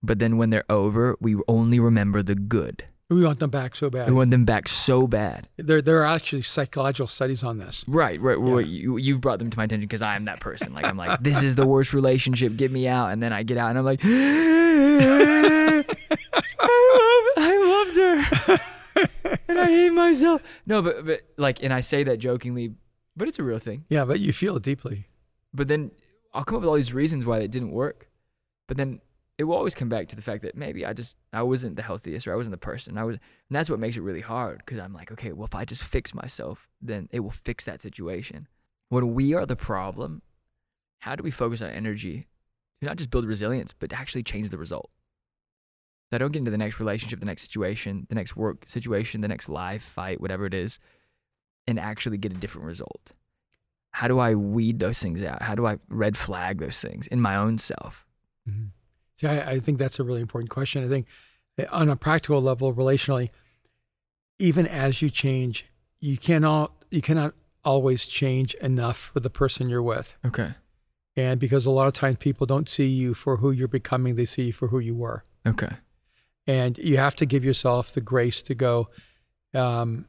but then when they're over, we only remember the good. We want them back so bad. We want them back so bad. There, there are actually psychological studies on this. Right, right. Yeah. you, you've brought them to my attention because I'm that person. Like I'm like, this is the worst relationship. Get me out. And then I get out and I'm like, I love, I loved her, and I hate myself. No, but but like, and I say that jokingly, but it's a real thing. Yeah, but you feel it deeply. But then I'll come up with all these reasons why it didn't work. But then it will always come back to the fact that maybe I just I wasn't the healthiest or I wasn't the person. I was, and that's what makes it really hard because I'm like, okay, well, if I just fix myself, then it will fix that situation. When we are the problem, how do we focus our energy to not just build resilience, but to actually change the result? So I don't get into the next relationship, the next situation, the next work situation, the next life fight, whatever it is, and actually get a different result. How do I weed those things out? How do I red flag those things in my own self? Mm-hmm. See, I, I think that's a really important question. I think on a practical level, relationally, even as you change, you cannot you cannot always change enough for the person you're with. Okay. And because a lot of times people don't see you for who you're becoming, they see you for who you were. Okay. And you have to give yourself the grace to go, um,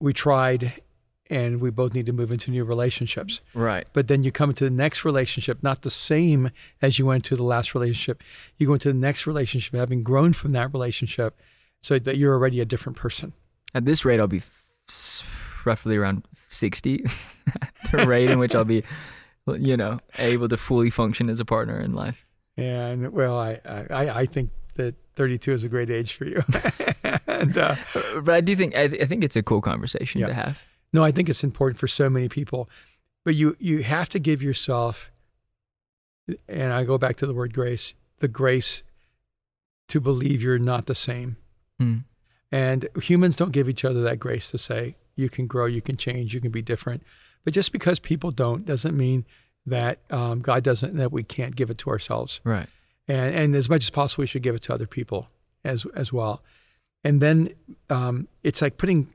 we tried and we both need to move into new relationships. Right. But then you come into the next relationship, not the same as you went to the last relationship. You go into the next relationship having grown from that relationship so that you're already a different person. At this rate, I'll be f- roughly around 60, [LAUGHS] the rate in which I'll be, you know, able to fully function as a partner in life. And well, I, I, I think that 32 is a great age for you. [LAUGHS] and, uh, But I do think, I, I think it's a cool conversation Yeah. to have. No, I think it's important for so many people, but you you have to give yourself, and I go back to the word grace, the grace to believe you're not the same. Hmm. And humans don't give each other that grace to say you can grow, you can change, you can be different. But just because people don't doesn't mean that um, God doesn't that we can't give it to ourselves. Right. And and as much as possible, we should give it to other people as as well. And then um, it's like putting.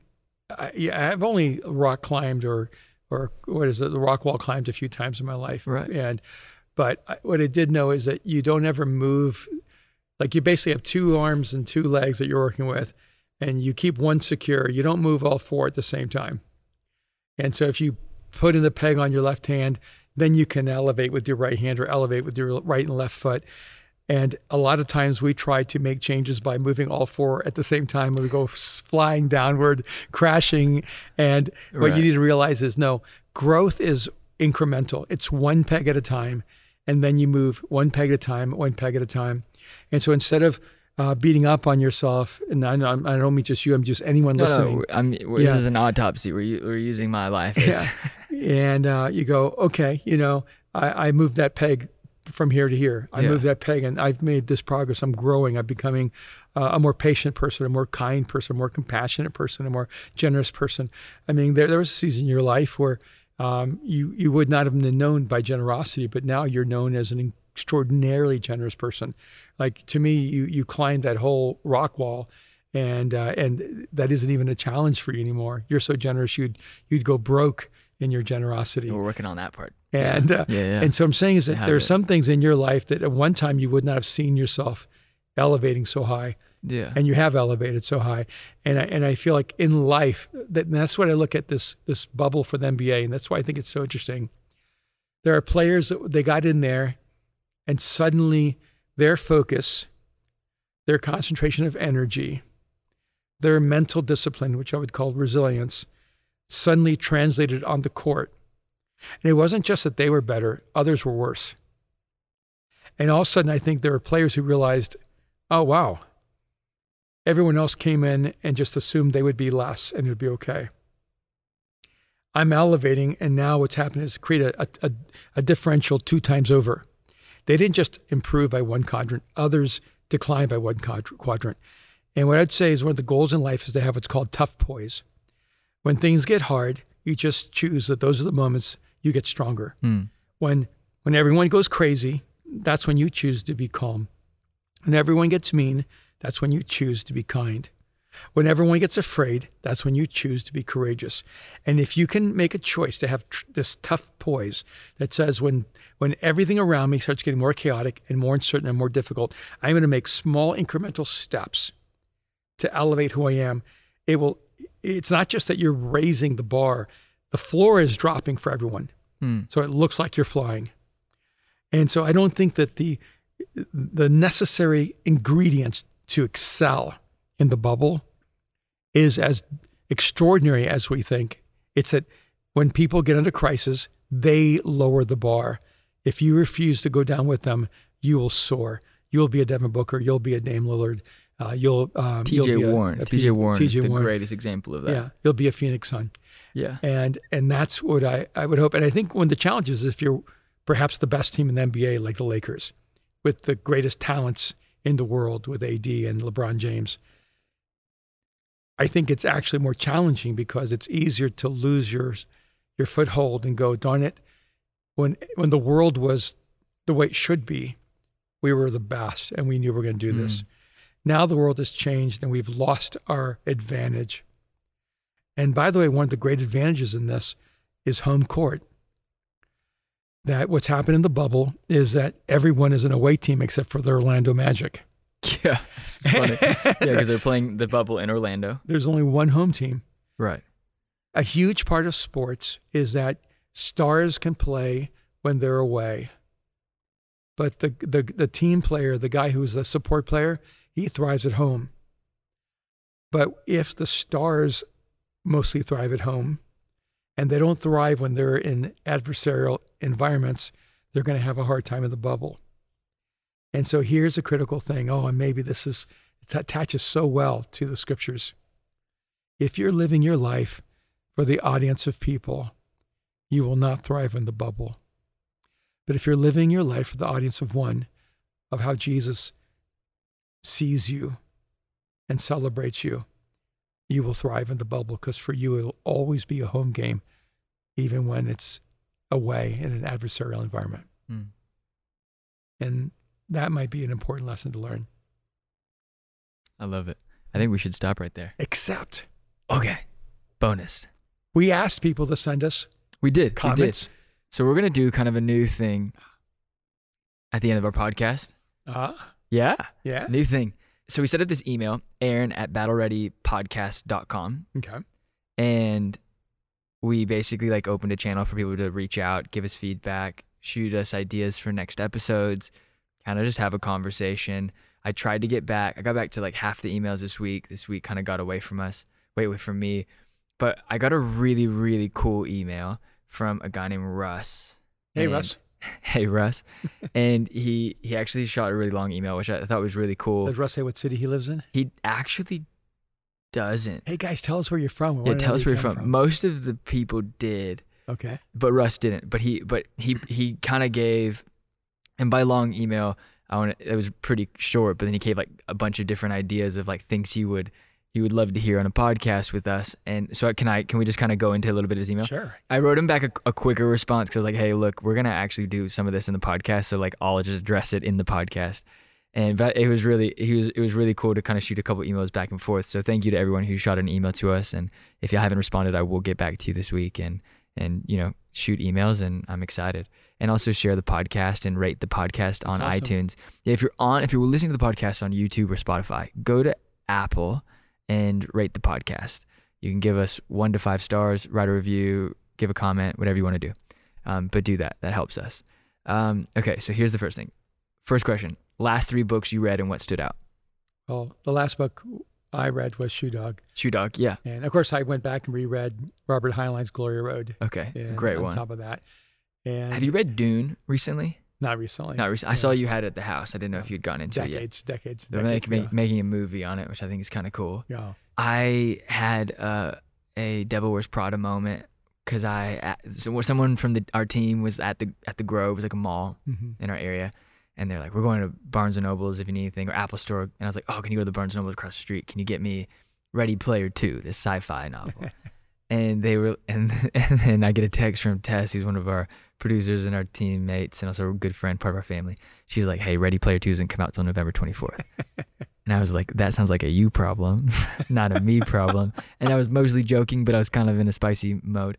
I, yeah, I've only rock climbed or or what is it? The rock wall climbed a few times in my life. Right. And but I, what I did know is that you don't ever move. Like you basically have two arms and two legs that you're working with, and you keep one secure. You don't move all four at the same time. And so if you put in the peg on your left hand, then you can elevate with your right hand or elevate with your right and left foot. And a lot of times we try to make changes by moving all four at the same time. and We go flying downward, crashing. And what Right. you need to realize is no, growth is incremental. It's one peg at a time. And then you move one peg at a time, one peg at a time. And so instead of uh, beating up on yourself, and I, know, I don't mean just you, I'm just anyone No, listening. no, Yeah. this is an autopsy. We're, we're using my life as, Yeah. [LAUGHS] and uh, you go, okay, you know, I, I moved that peg from here to here. I Yeah. moved that peg and I've made this progress. I'm growing. I'm becoming uh, a more patient person, a more kind person, a more compassionate person, a more generous person. I mean, there, there was a season in your life where um, you, you would not have been known by generosity, but now you're known as an extraordinarily generous person. Like to me, you, you climbed that whole rock wall and uh, and that isn't even a challenge for you anymore. You're so generous, you'd you'd go broke in your generosity. we're working on that part. And uh, Yeah, yeah. and so I'm saying is that have there are it. some things in your life that at one time you would not have seen yourself elevating so high, Yeah. and you have elevated so high. And I, and I feel like in life that that's what I look at this this bubble for the NBA, and that's why I think it's so interesting. There are players that they got in there, and suddenly their focus, their concentration of energy, their mental discipline, which I would call resilience, suddenly translated on the court. And it wasn't just that they were better, others were worse. And all of a sudden, I think there were players who realized, oh, wow, everyone else came in and just assumed they would be less and it would be okay. I'm elevating, and now what's happened is create a, a, a differential two times over. They didn't just improve by one quadrant, others declined by one quadrant. And what I'd say is one of the goals in life is to have what's called tough poise. When things get hard, you just choose that those are the moments you get stronger. Hmm. When when everyone goes crazy, that's when you choose to be calm. When everyone gets mean, that's when you choose to be kind. When everyone gets afraid, that's when you choose to be courageous. And if you can make a choice to have tr- this tough poise that says, when, when everything around me starts getting more chaotic and more uncertain and more difficult, I'm going to make small incremental steps to elevate who I am. It will, it's not just that you're raising the bar, the floor is dropping for everyone. Hmm. So it looks like you're flying. And so I don't think that the the necessary ingredients to excel in the bubble is as extraordinary as we think. It's that when people get into crisis, they lower the bar. If you refuse to go down with them, you will soar. You'll be a Devin Booker. You'll be a Dame Lillard. Uh, you'll um, TJ a- Warren. a TJ Warren is the Warren. greatest example of that. Yeah, you'll be a Phoenix Sun Yeah. and and that's what I, I would hope. And I think one of the challenges, is if you're perhaps the best team in the NBA, like the Lakers, with the greatest talents in the world, with AD and LeBron James, I think it's actually more challenging because it's easier to lose your your foothold and go, darn it, when when the world was the way it should be, we were the best and we knew we were going to do this. Now the world has changed and we've lost our advantage. And by the way, one of the great advantages in this is home court. That what's happened in the bubble is that everyone is an away team except for the Orlando Magic. [LAUGHS] Yeah. It's funny. yeah, because they're playing the bubble in Orlando. There's only one home team. Right. a huge part of sports is that stars can play when they're away. But the, the, the team player, the guy who's the support player, he thrives at home. But if the stars mostly thrive at home and they don't thrive when they're in adversarial environments, they're going to have a hard time in the bubble. And so here's a critical thing. Oh, and maybe this is, it attaches so well to the scriptures. If you're living your life for the audience of people, you will not thrive in the bubble. But if you're living your life for the audience of one, of how Jesus sees you and celebrates you, you will thrive in the bubble because for you, it'll always be a home game, even when it's away in an adversarial environment. Mm. And that might be an important lesson to learn. I love it. I think we should stop right there. Except Okay. Bonus. we asked people to send us We did. We did. comments. So we're gonna do kind of a new thing at the end of our podcast. Uh, Yeah. yeah. New thing. So we set up this email, Aaron at battlereadypodcast.com. Okay. And we basically like opened a channel for people to reach out, give us feedback, shoot us ideas for next episodes, kind of just have a conversation. I tried to get back. I got back to like half the emails this week. This week kind of got away from us, wait, away from me. But I got a really, really cool email from a guy named Russ. Hey, Russ. [LAUGHS] Hey Russ. and he he actually shot a really long email, which I thought was really cool. Does Russ say what city he lives in? He actually doesn't. Hey, guys, tell us where you're from. Yeah, tell us where you're come from. Most of the people did, Okay. but Russ didn't. But he but he he kind of gave, and by long email, I want it was pretty short. But then he gave like a bunch of different ideas of like things he would he would love to hear on a podcast with us. And so can I can we just kind of go into a little bit of his email? Sure. I wrote him back a, a quicker response because I was like, hey, look, we're gonna actually do some of this in the podcast, so like I'll just address it in the podcast. And but it was really he was it was really cool to kind of shoot a couple emails back and forth. So thank you to everyone who shot an email to us. And if you haven't responded, I will get back to you this week and and you know shoot emails. And I'm excited. And also share the podcast and rate the podcast on awesome. iTunes. Yeah, if you're on if you're listening to the podcast on YouTube or Spotify, go to Apple and rate the podcast. You can give us one to five stars, write a review, give a comment, whatever you want to do. Um, but do that. That helps us. Um, okay, so here's the first thing. First question. Last three books you read and what stood out? Well, the last book I read was Shoe Dog. Shoe Dog. Yeah. And of course, I went back and reread Robert Heinlein's Glory Road. Okay. Great on one. On top of that. And Have you read Dune recently? Not recently. Not recently. I saw you had it at the house. I didn't know if you'd gone into it yet. decades, decades, They're decades make, making a movie on it, which I think is kind of cool. Yeah. I had uh, a Devil Wears Prada moment because I someone from the our team was at the at the Grove, it was like a mall hmm in our area, and they're like, "We're going to Barnes and Nobles if you need anything, or Apple Store." And I was like, "Oh, can you go to the Barnes and Nobles across the street? Can you get me Ready Player Two, this sci-fi novel?" [LAUGHS] and they were, and [LAUGHS] and then I get a text from Tess, who's one of our producers and our teammates, and also a good friend, part of our family. She's like, "Hey, Ready Player Two doesn't come out till November 24th." [LAUGHS] And I was like, that sounds like a you problem, [LAUGHS] not a me problem. And I was mostly joking, but I was kind of in a spicy mode.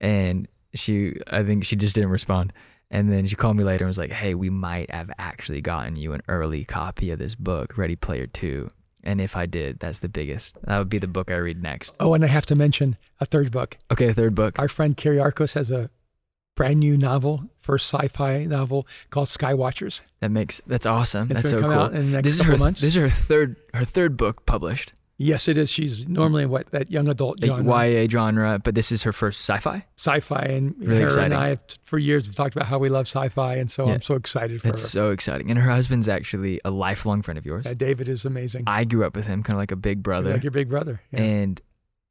And she, I think she just didn't respond. And then she called me later and was like, hey, we might have actually gotten you an early copy of this book, Ready Player Two. And if I did, that's the biggest. That would be the book I read next. Oh, and I have to mention a third book. Okay, a third book. Our friend Arcos has a brand new novel, first sci-fi novel called Skywatchers. That makes that's awesome. It's that's so cool. out in the next This is her. months. This is her third. Her third book published, yes, it is. She's normally in what that young adult like genre, YA genre, but this is her first sci-fi. sci-fi, and Really her exciting. and I have, for years have talked about how we love sci-fi, and so Yeah. I'm so excited for That's her. so exciting. And her husband's actually a lifelong friend of yours. Uh, David is amazing. I grew up with him, kind of like a big You're brother. like your big brother. Yeah. And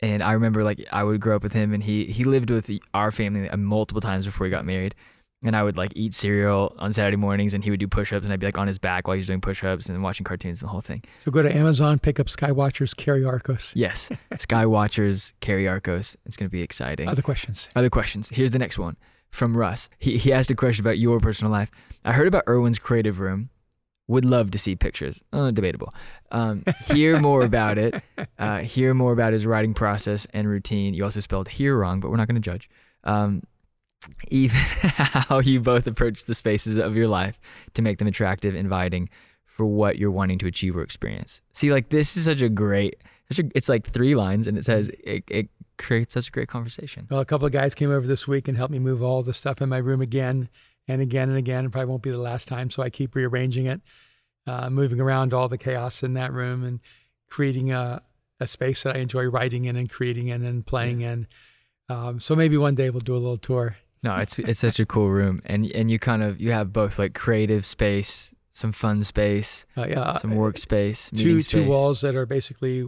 and I remember like I would grow up with him, and he he lived with our family uh, multiple times before he got married. And I would like eat cereal on Saturday mornings, and he would do push-ups, and I'd be like on his back while he was doing push-ups and watching cartoons and the whole thing. so go to Amazon, pick up Skywatchers, Carrie Arcos. Yes, [LAUGHS] Skywatchers Carrie Arcos. It's gonna be exciting. Other questions? Other questions. Here's the next one from Russ. He he asked a question about your personal life. I heard about Erwin's creative room. Would love to see pictures. Uh, debatable. Um, hear more about it. [LAUGHS] Uh, hear more about his writing process and routine. You also spelled here wrong, but we're not going to judge. Um, even [LAUGHS] how you both approach the spaces of your life to make them attractive, inviting for what you're wanting to achieve or experience. See, like this is such a great, such a. It's like three lines, and it says it, it create such a great conversation. Well, a couple of guys came over this week and helped me move all the stuff in my room again and again and again. It probably won't be the last time, so I keep rearranging it, uh, moving around all the chaos in that room and creating a, a space that I enjoy writing in and creating in and playing in. Um, so maybe one day we'll do a little tour. No, it's it's such a cool room, and and you kind of you have both like creative space, some fun space, Uh, yeah, some workspace, two meeting two walls that are basically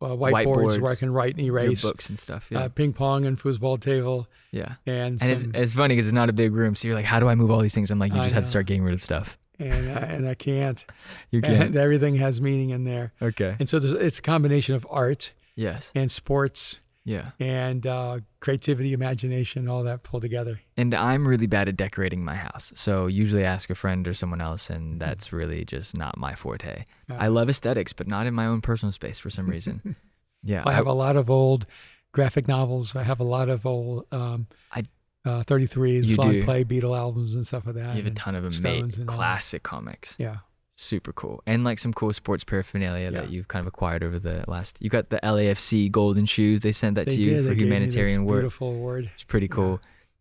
uh, whiteboards, where I can write and erase. books and stuff. Yeah, Uh, ping pong and foosball table yeah. and And it's, some, it's funny because it's not a big room, so you're like, how do I move all these things? I'm like, you just have to start getting rid of stuff. and uh, and I can't. [LAUGHS] You can't. everything has meaning in there. Okay. And so it's a combination of art Yes. and sports Yeah. and uh, creativity, imagination, all that pulled together. And I'm really bad at decorating my house, so usually I ask a friend or someone else, and that's really just not my forte. I love aesthetics, but not in my own personal space for some reason. [LAUGHS] Yeah. I have a lot of old graphic novels. I have a lot of old um, I- uh, 33s, long do. play Beatle albums and stuff like that. you have a ton of amazing all classic comics. yeah. Super cool. And like some cool sports paraphernalia Yeah. that you've kind of acquired over the last you got the LAFC golden shoes. They sent that They to you did. for They humanitarian work. Beautiful award. it's pretty Yeah. cool.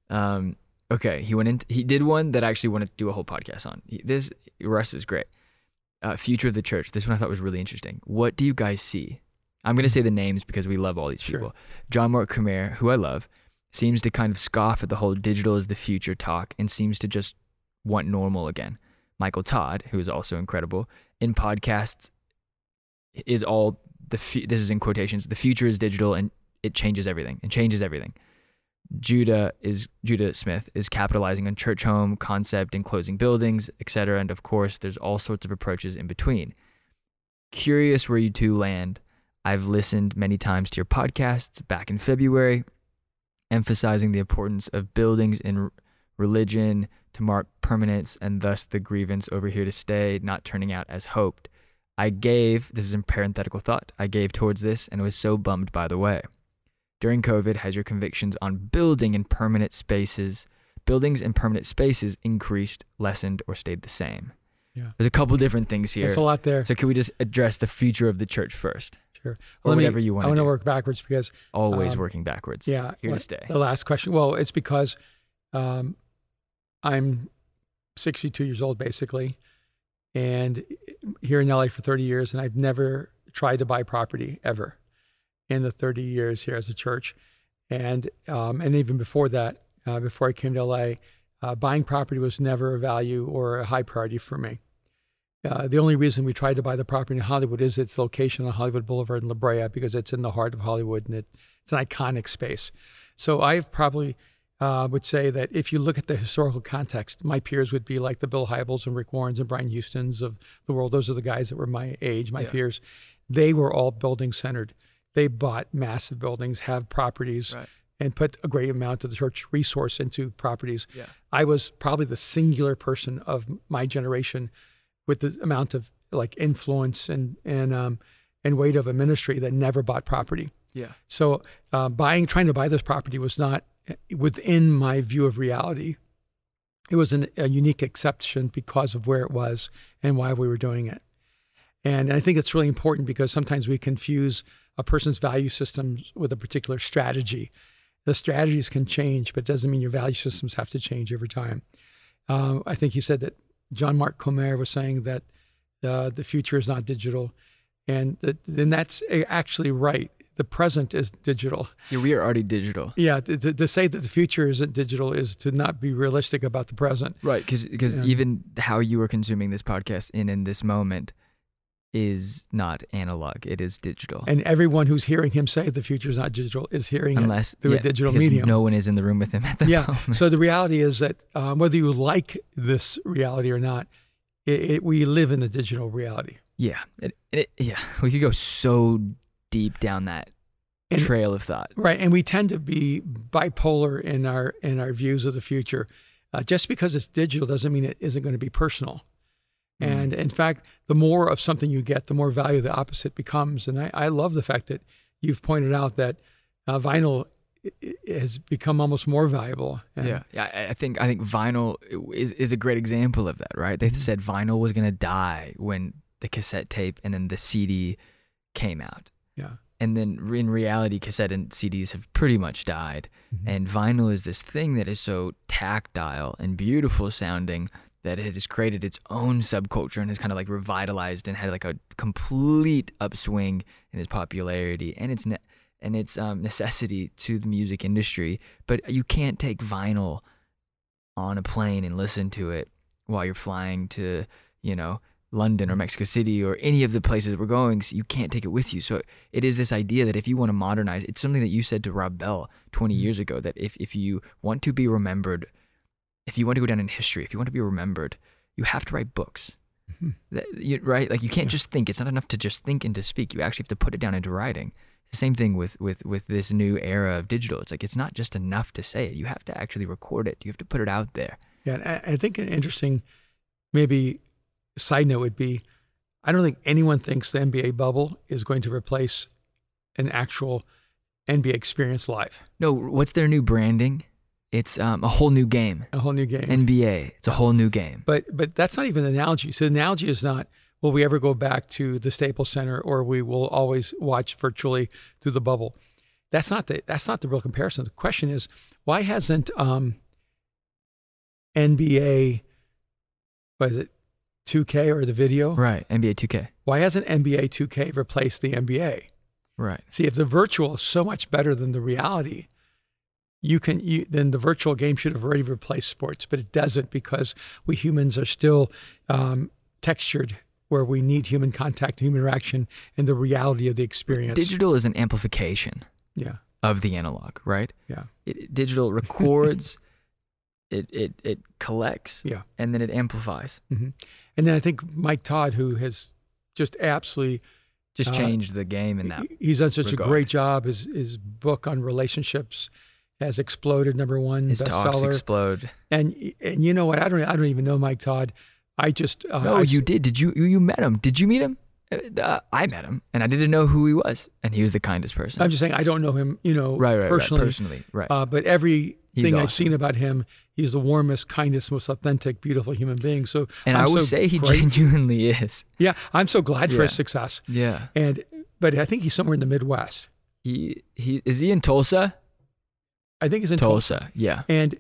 Um okay he went in he did one that I actually want to do a whole podcast on. He- this Russ is great. Uh, future of the church. This one I thought was really interesting. What do you guys see? I'm going to say the names because we love all these Sure. people. John Mark Comer who I love seems to kind of scoff at the whole digital is the future talk and seems to just want normal again Michael Todd, who is also incredible in podcasts, is all the fu- this is in quotations. The future is digital and it changes everything and changes everything. Judah is Judah Smith is capitalizing on church home concept and closing buildings, etc. And of course, there's all sorts of approaches in between. Curious where you two land. I've listened many times to your podcasts back in February, emphasizing the importance of buildings in religion to mark permanence and thus the grievance over here to stay not turning out as hoped. I gave, this is in parenthetical thought, I gave towards this and was so bummed by the way. During COVID, has your convictions on building in permanent spaces, buildings in permanent spaces increased, lessened, or stayed the same? Yeah. There's a couple different things here. That's a lot there. So can we just address the future of the church first? sure. Or Let me- whatever you want I want to work backwards because, Always um, working backwards. yeah. Here what- to stay. The last question. Well, it's because um, I'm 62 years old, basically, and here in LA for 30 years, and I've never tried to buy property ever in the 30 years here as a church, and um, and even before that, uh, before I came to LA, uh, buying property was never a value or a high priority for me. Uh, the only reason we tried to buy the property in Hollywood is its location on Hollywood Boulevard in La Brea because it's in the heart of Hollywood and it, it's an iconic space. So I've probably uh, would say that if you look at the historical context, my peers would be like the Bill Hybels and Rick Warrens and Brian Houstons of the world. Those are the guys that were my age, my Yeah. peers. They were all building centered. They bought massive buildings, have properties, Right. and put a great amount of the church resource into properties. Yeah. I was probably the singular person of my generation with the amount of like influence and and um, and weight of a ministry that never bought property. Yeah. So uh, buying, trying to buy this property was not within my view of reality. It was an, a unique exception because of where it was and why we were doing it. And I think it's really important because sometimes we confuse a person's value systems with a particular strategy. The strategies can change, but it doesn't mean your value systems have to change every time. Uh, I think you said that John Mark Comer was saying that uh, the future is not digital, and that, then that's actually right. The present is digital. Yeah, we are already digital. Yeah, to, to, say that the future isn't digital is to not be realistic about the present. Right, because Yeah. even how you are consuming this podcast in in this moment is not analog; it is digital. And everyone who's hearing him say the future is not digital is hearing Unless it through yeah, a digital medium. no one is in the room with him at the yeah. moment. So the reality is that um, whether you like this reality or not, it, it, we live in a digital reality. yeah, it, it, yeah, we could go so deep down that And- trail of thought. Right, and we tend to be bipolar in our in our views of the future. Uh, just because it's digital doesn't mean it isn't going to be personal. Mm. And in fact, the more of something you get, the more value the opposite becomes. And I, I love the fact that you've pointed out that uh, vinyl has become almost more valuable. And yeah, yeah. I- think I think vinyl is is a great example of that. Right? They Mhm. said vinyl was gonna die when the cassette tape and then the CD came out. Yeah. and then in reality, cassette and CDs have pretty much died. And vinyl is this thing that is so tactile and beautiful sounding that it has created its own subculture and has kind of like revitalized and had like a complete upswing in its popularity and its ne- and its um, necessity to the music industry. But you can't take vinyl on a plane and listen to it while you're flying to, you know, London or Mexico City or any of the places we're going. So you can't take it with you. So it is this idea that if you want to modernize, it's something that you said to Rob Bell 20 mm-hmm. years ago that if, if you want to be remembered, if you want to go down in history, if you want to be remembered, you have to write books. Mm-hmm. That, you, right? Like you can't just think. It's not enough to just think and to speak. You actually have to put it down into writing. It's the same thing with, with, with this new era of digital. It's like it's not just enough to say it. You have to actually record it. You have to put it out there. Yeah, I, I think an interesting, maybe side note would be, I don't think anyone thinks the NBA bubble is going to replace an actual NBA experience live, No, what's their new branding? It's um, a whole new game. a whole new game. NBA. It's a whole new game. but but that's not even the analogy. So the analogy is not will we ever go back to the Staples Center or we will always watch virtually through the bubble. That's not the that's not the real comparison. The question is why hasn't um, NBA what is it 2K or the video? Right. NBA 2K. Why hasn't NBA 2K replaced the NBA? Right. See, if the virtual is so much better than the reality, you can you then the virtual game should have already replaced sports, but it doesn't because we humans are still um, textured where we need human contact, human interaction, and the reality of the experience. Digital is an amplification yeah, of the analog, right? yeah, It, digital [LAUGHS] records, it, it, it collects, yeah. and then it amplifies. hmm And then I think Mike Todd, who has just absolutely Just Uh, changed the game in that. he's done such regard. a great job. His his book on relationships has exploded number one His talks explode. and and you know what? I don't I don't even know Mike Todd. I just uh, No, I, you did. Did you, you? Met him. Did you meet him? Uh, uh, I met him, and I didn't know who he was, and he was the kindest person. I'm just saying I don't know him. You know, right, right, personally. right. Personally, right. Uh, but everything He's I've seen about him, he's the warmest, kindest, most authentic, beautiful human being. So and I'm I would so say he great- genuinely is. Yeah, I'm so glad for his success. Yeah. And but I think he's somewhere in the Midwest. He he is he in Tulsa? I think he's in Tulsa. Tulsa. Yeah. And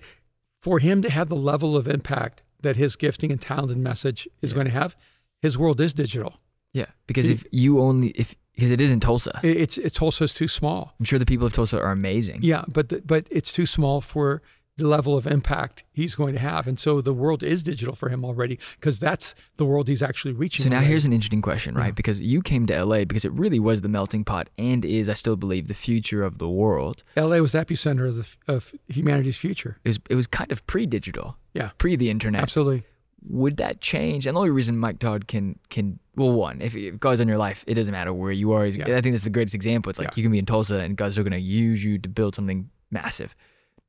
for him to have the level of impact that his gifting and talent and message is Yeah. going to have, his world is digital. Yeah. Because He- if you only if because it is in Tulsa, It's it's Tulsa's too small. I'm sure the people of Tulsa are amazing. Yeah, but the, but it's too small for the level of impact he's going to have, and so the world is digital for him already because that's the world he's actually reaching. So now already. here's an interesting question, right? Yeah. Because you came to LA because it really was the melting pot and is, I still believe, the future of the world. L.A. was the epicenter of the, of humanity's future. It was it was kind of pre-digital, Yeah, pre the internet. absolutely. Would that change? And the only reason Mike Todd can can well, one, if, if God's in your life, it doesn't matter where you are. He's- Yeah. I think that's the greatest example. It's like Yeah. you can be in Tulsa and God's still going to use you to build something massive.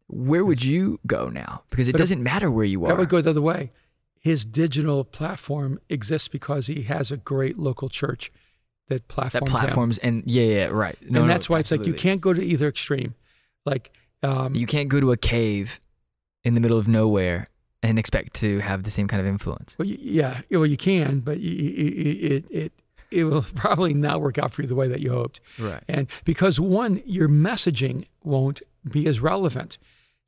Where would you go now? Because it But doesn't matter where you are. That would go the other way. His digital platform exists because he has a great local church that platforms that him. platforms and yeah, yeah, right. No, and no, that's why it's like you can't go to either extreme. Like, um, You can't go to a cave in the middle of nowhere and expect to have the same kind of influence. well, y- yeah, well, you can, but y- y- y- it it it will [LAUGHS] probably not work out for you the way that you hoped. Right. And because one, your messaging won't be as relevant.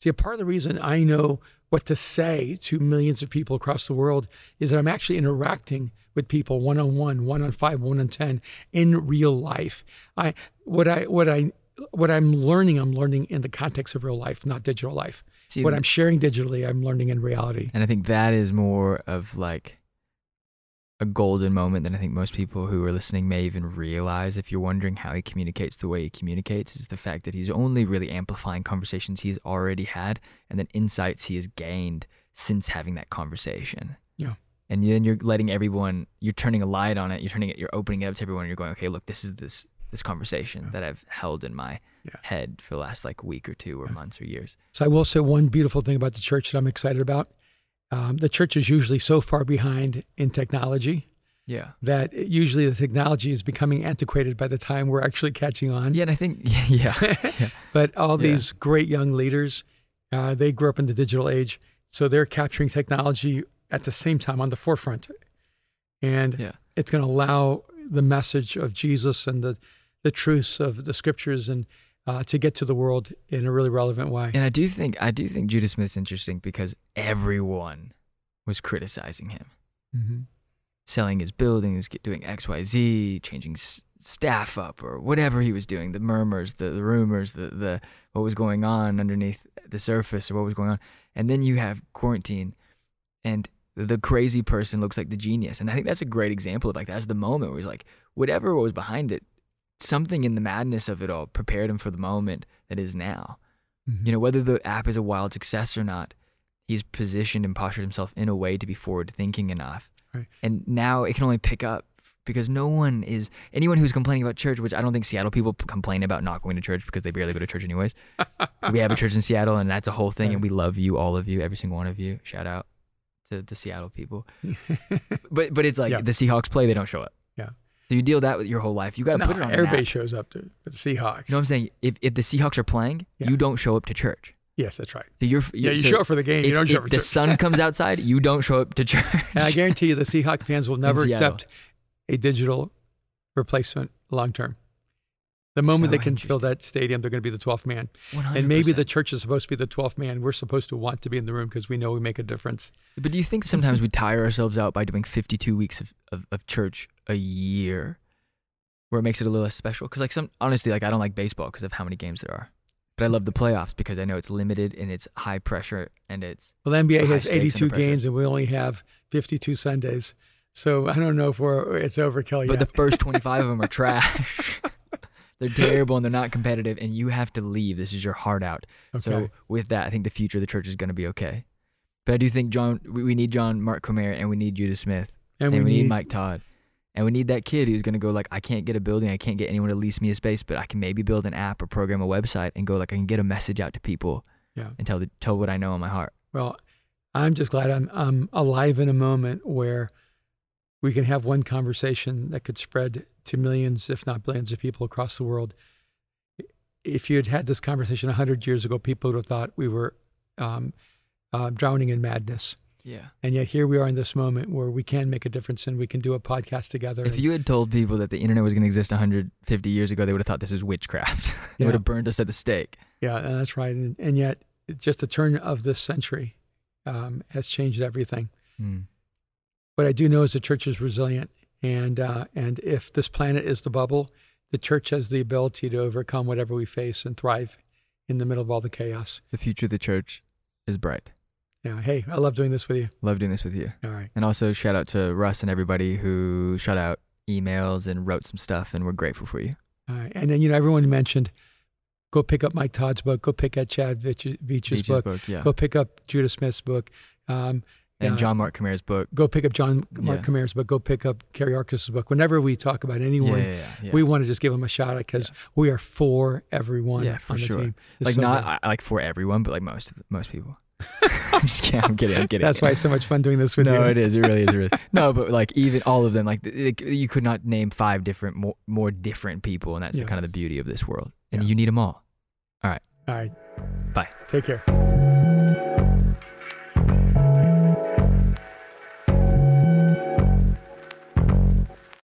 See, a part of the reason I know what to say to millions of people across the world is that I'm actually interacting with people one on one, one on five, one on ten in real life. I what I what I what I'm learning, I'm learning in the context of real life, not digital life. See, what I'm sharing digitally, I'm learning in reality. and I think that is more of like a golden moment than I think most people who are listening may even realize. If you're wondering how he communicates the way he communicates, is the fact that he's only really amplifying conversations he's already had and then insights he has gained since having that conversation. Yeah. And then you're letting everyone, you're turning a light on it, you're turning it, you're opening it up to everyone, you're going, okay, look, this is this this conversation that I've held in my Yeah. head for the last like week or two or months or years. So I will say one beautiful thing about the church that I'm excited about. Um, the church is usually so far behind in technology Yeah. that usually the technology is becoming antiquated by the time we're actually catching on. Yeah, and I think [LAUGHS] yeah, yeah. [LAUGHS] But all Yeah. these great young leaders, uh, they grew up in the digital age, so they're capturing technology at the same time on the forefront, and Yeah. it's going to allow the message of Jesus and the the truths of the scriptures and uh, to get to the world in a really relevant way. And I do think I do think Judah Smith's interesting because everyone was criticizing him, Mm-hmm. selling his buildings, doing X, Y, Z, changing s- staff up, or whatever he was doing. The murmurs, the, the rumors, the the what was going on underneath the surface, or what was going on. And then you have quarantine, and the crazy person looks like the genius. And I think that's a great example of like that's the moment where he's like, whatever was behind it, something in the madness of it all prepared him for the moment that is now. Mm-hmm. You know, whether the app is a wild success or not, he's positioned and postured himself in a way to be forward thinking enough. Right. And now it can only pick up because no one is anyone who's complaining about church, which I don't think Seattle people complain about not going to church because they barely go to church anyways. [LAUGHS] we have a church in Seattle and that's a whole thing and we love you, all of you, every single one of you. Shout out to the Seattle people. [LAUGHS] But but it's like Yeah. the Seahawks play, they don't show up. So you deal that with your whole life. You got to no, put it on everybody shows up to the Seahawks. You know what I'm saying? If if the Seahawks are playing, Yeah. you don't show up to church. yes, that's right. So you're Yeah, you so show up for the game. If, you don't show if up for the church. sun comes [LAUGHS] outside, you don't show up to church. And I guarantee you, the Seahawk fans will [LAUGHS] never accept a digital replacement long term. The moment So they can fill that stadium, they're going to be the 12th man. And maybe the church is supposed to be the 12th man. We're supposed to want to be in the room because we know we make a difference. But do you think sometimes we tire ourselves out by doing 52 weeks of, of, of church a year, where it makes it a little less special? Because like some honestly, like I don't like baseball because of how many games there are, but I love the playoffs because I know it's limited and it's high pressure and it's Well, the NBA has 82 pressure. games and we only have 52 Sundays. So I don't know if we're it's overkill but yet. the first 25 of them are trash. [LAUGHS] they're [LAUGHS] terrible and they're not competitive, and you have to leave. This is your heart out. okay. So with that, I think the future of the church is going to be okay. But I do think John, we, we need John Mark Comer and we need Judah Smith and and, we, need, Mike Todd, and we need that kid who's going to go like, I can't get a building, I can't get anyone to lease me a space, but I can maybe build an app or program a website and go like I can get a message out to people Yeah. and tell the, tell what I know in my heart. Well, I'm just glad I'm I'm alive in a moment where we can have one conversation that could spread to millions, if not billions, of people across the world. If you had had this conversation 100 years ago, people would have thought we were um, uh, drowning in madness. Yeah. And yet here we are in this moment where we can make a difference and we can do a podcast together. If and- you had told people that the internet was going to exist 150 years ago, they would have thought this is witchcraft. [LAUGHS] they Yeah. would have burned us at the stake. Yeah, and that's right. And, and yet, just the turn of this century um, has changed everything. Mm. What I do know is the church is resilient, and uh, and if this planet is the bubble, the church has the ability to overcome whatever we face and thrive in the middle of all the chaos. The future of the church is bright. Yeah. Hey, I love doing this with you. Love doing this with you. All right. And also shout out to Russ and everybody who shot out emails and wrote some stuff, and we're grateful for you. All right. And then you know everyone mentioned, go pick up Mike Todd's book. Go pick up Chad Veach's book. book, yeah. Go pick up Judah Smith's book. Um, and John Mark Comer's book. go pick up John Mark Yeah. Comer's book. Go pick up Carrie Arcos's book. Whenever we talk about anyone, yeah, yeah, we want to just give them a shout out because we are for everyone Yeah, for on the sure. like so not. I, like for everyone, but like most of most people. [LAUGHS] I'm just kidding. I'm kidding. I'm kidding. That's why it's so much fun doing this with no, you. it is. It really is. It really is. [LAUGHS] No, but like even all of them, like you could not name five different, more, more different people, and that's the kind of the beauty of this world. And you need them all. All right. All right. Bye. Take care.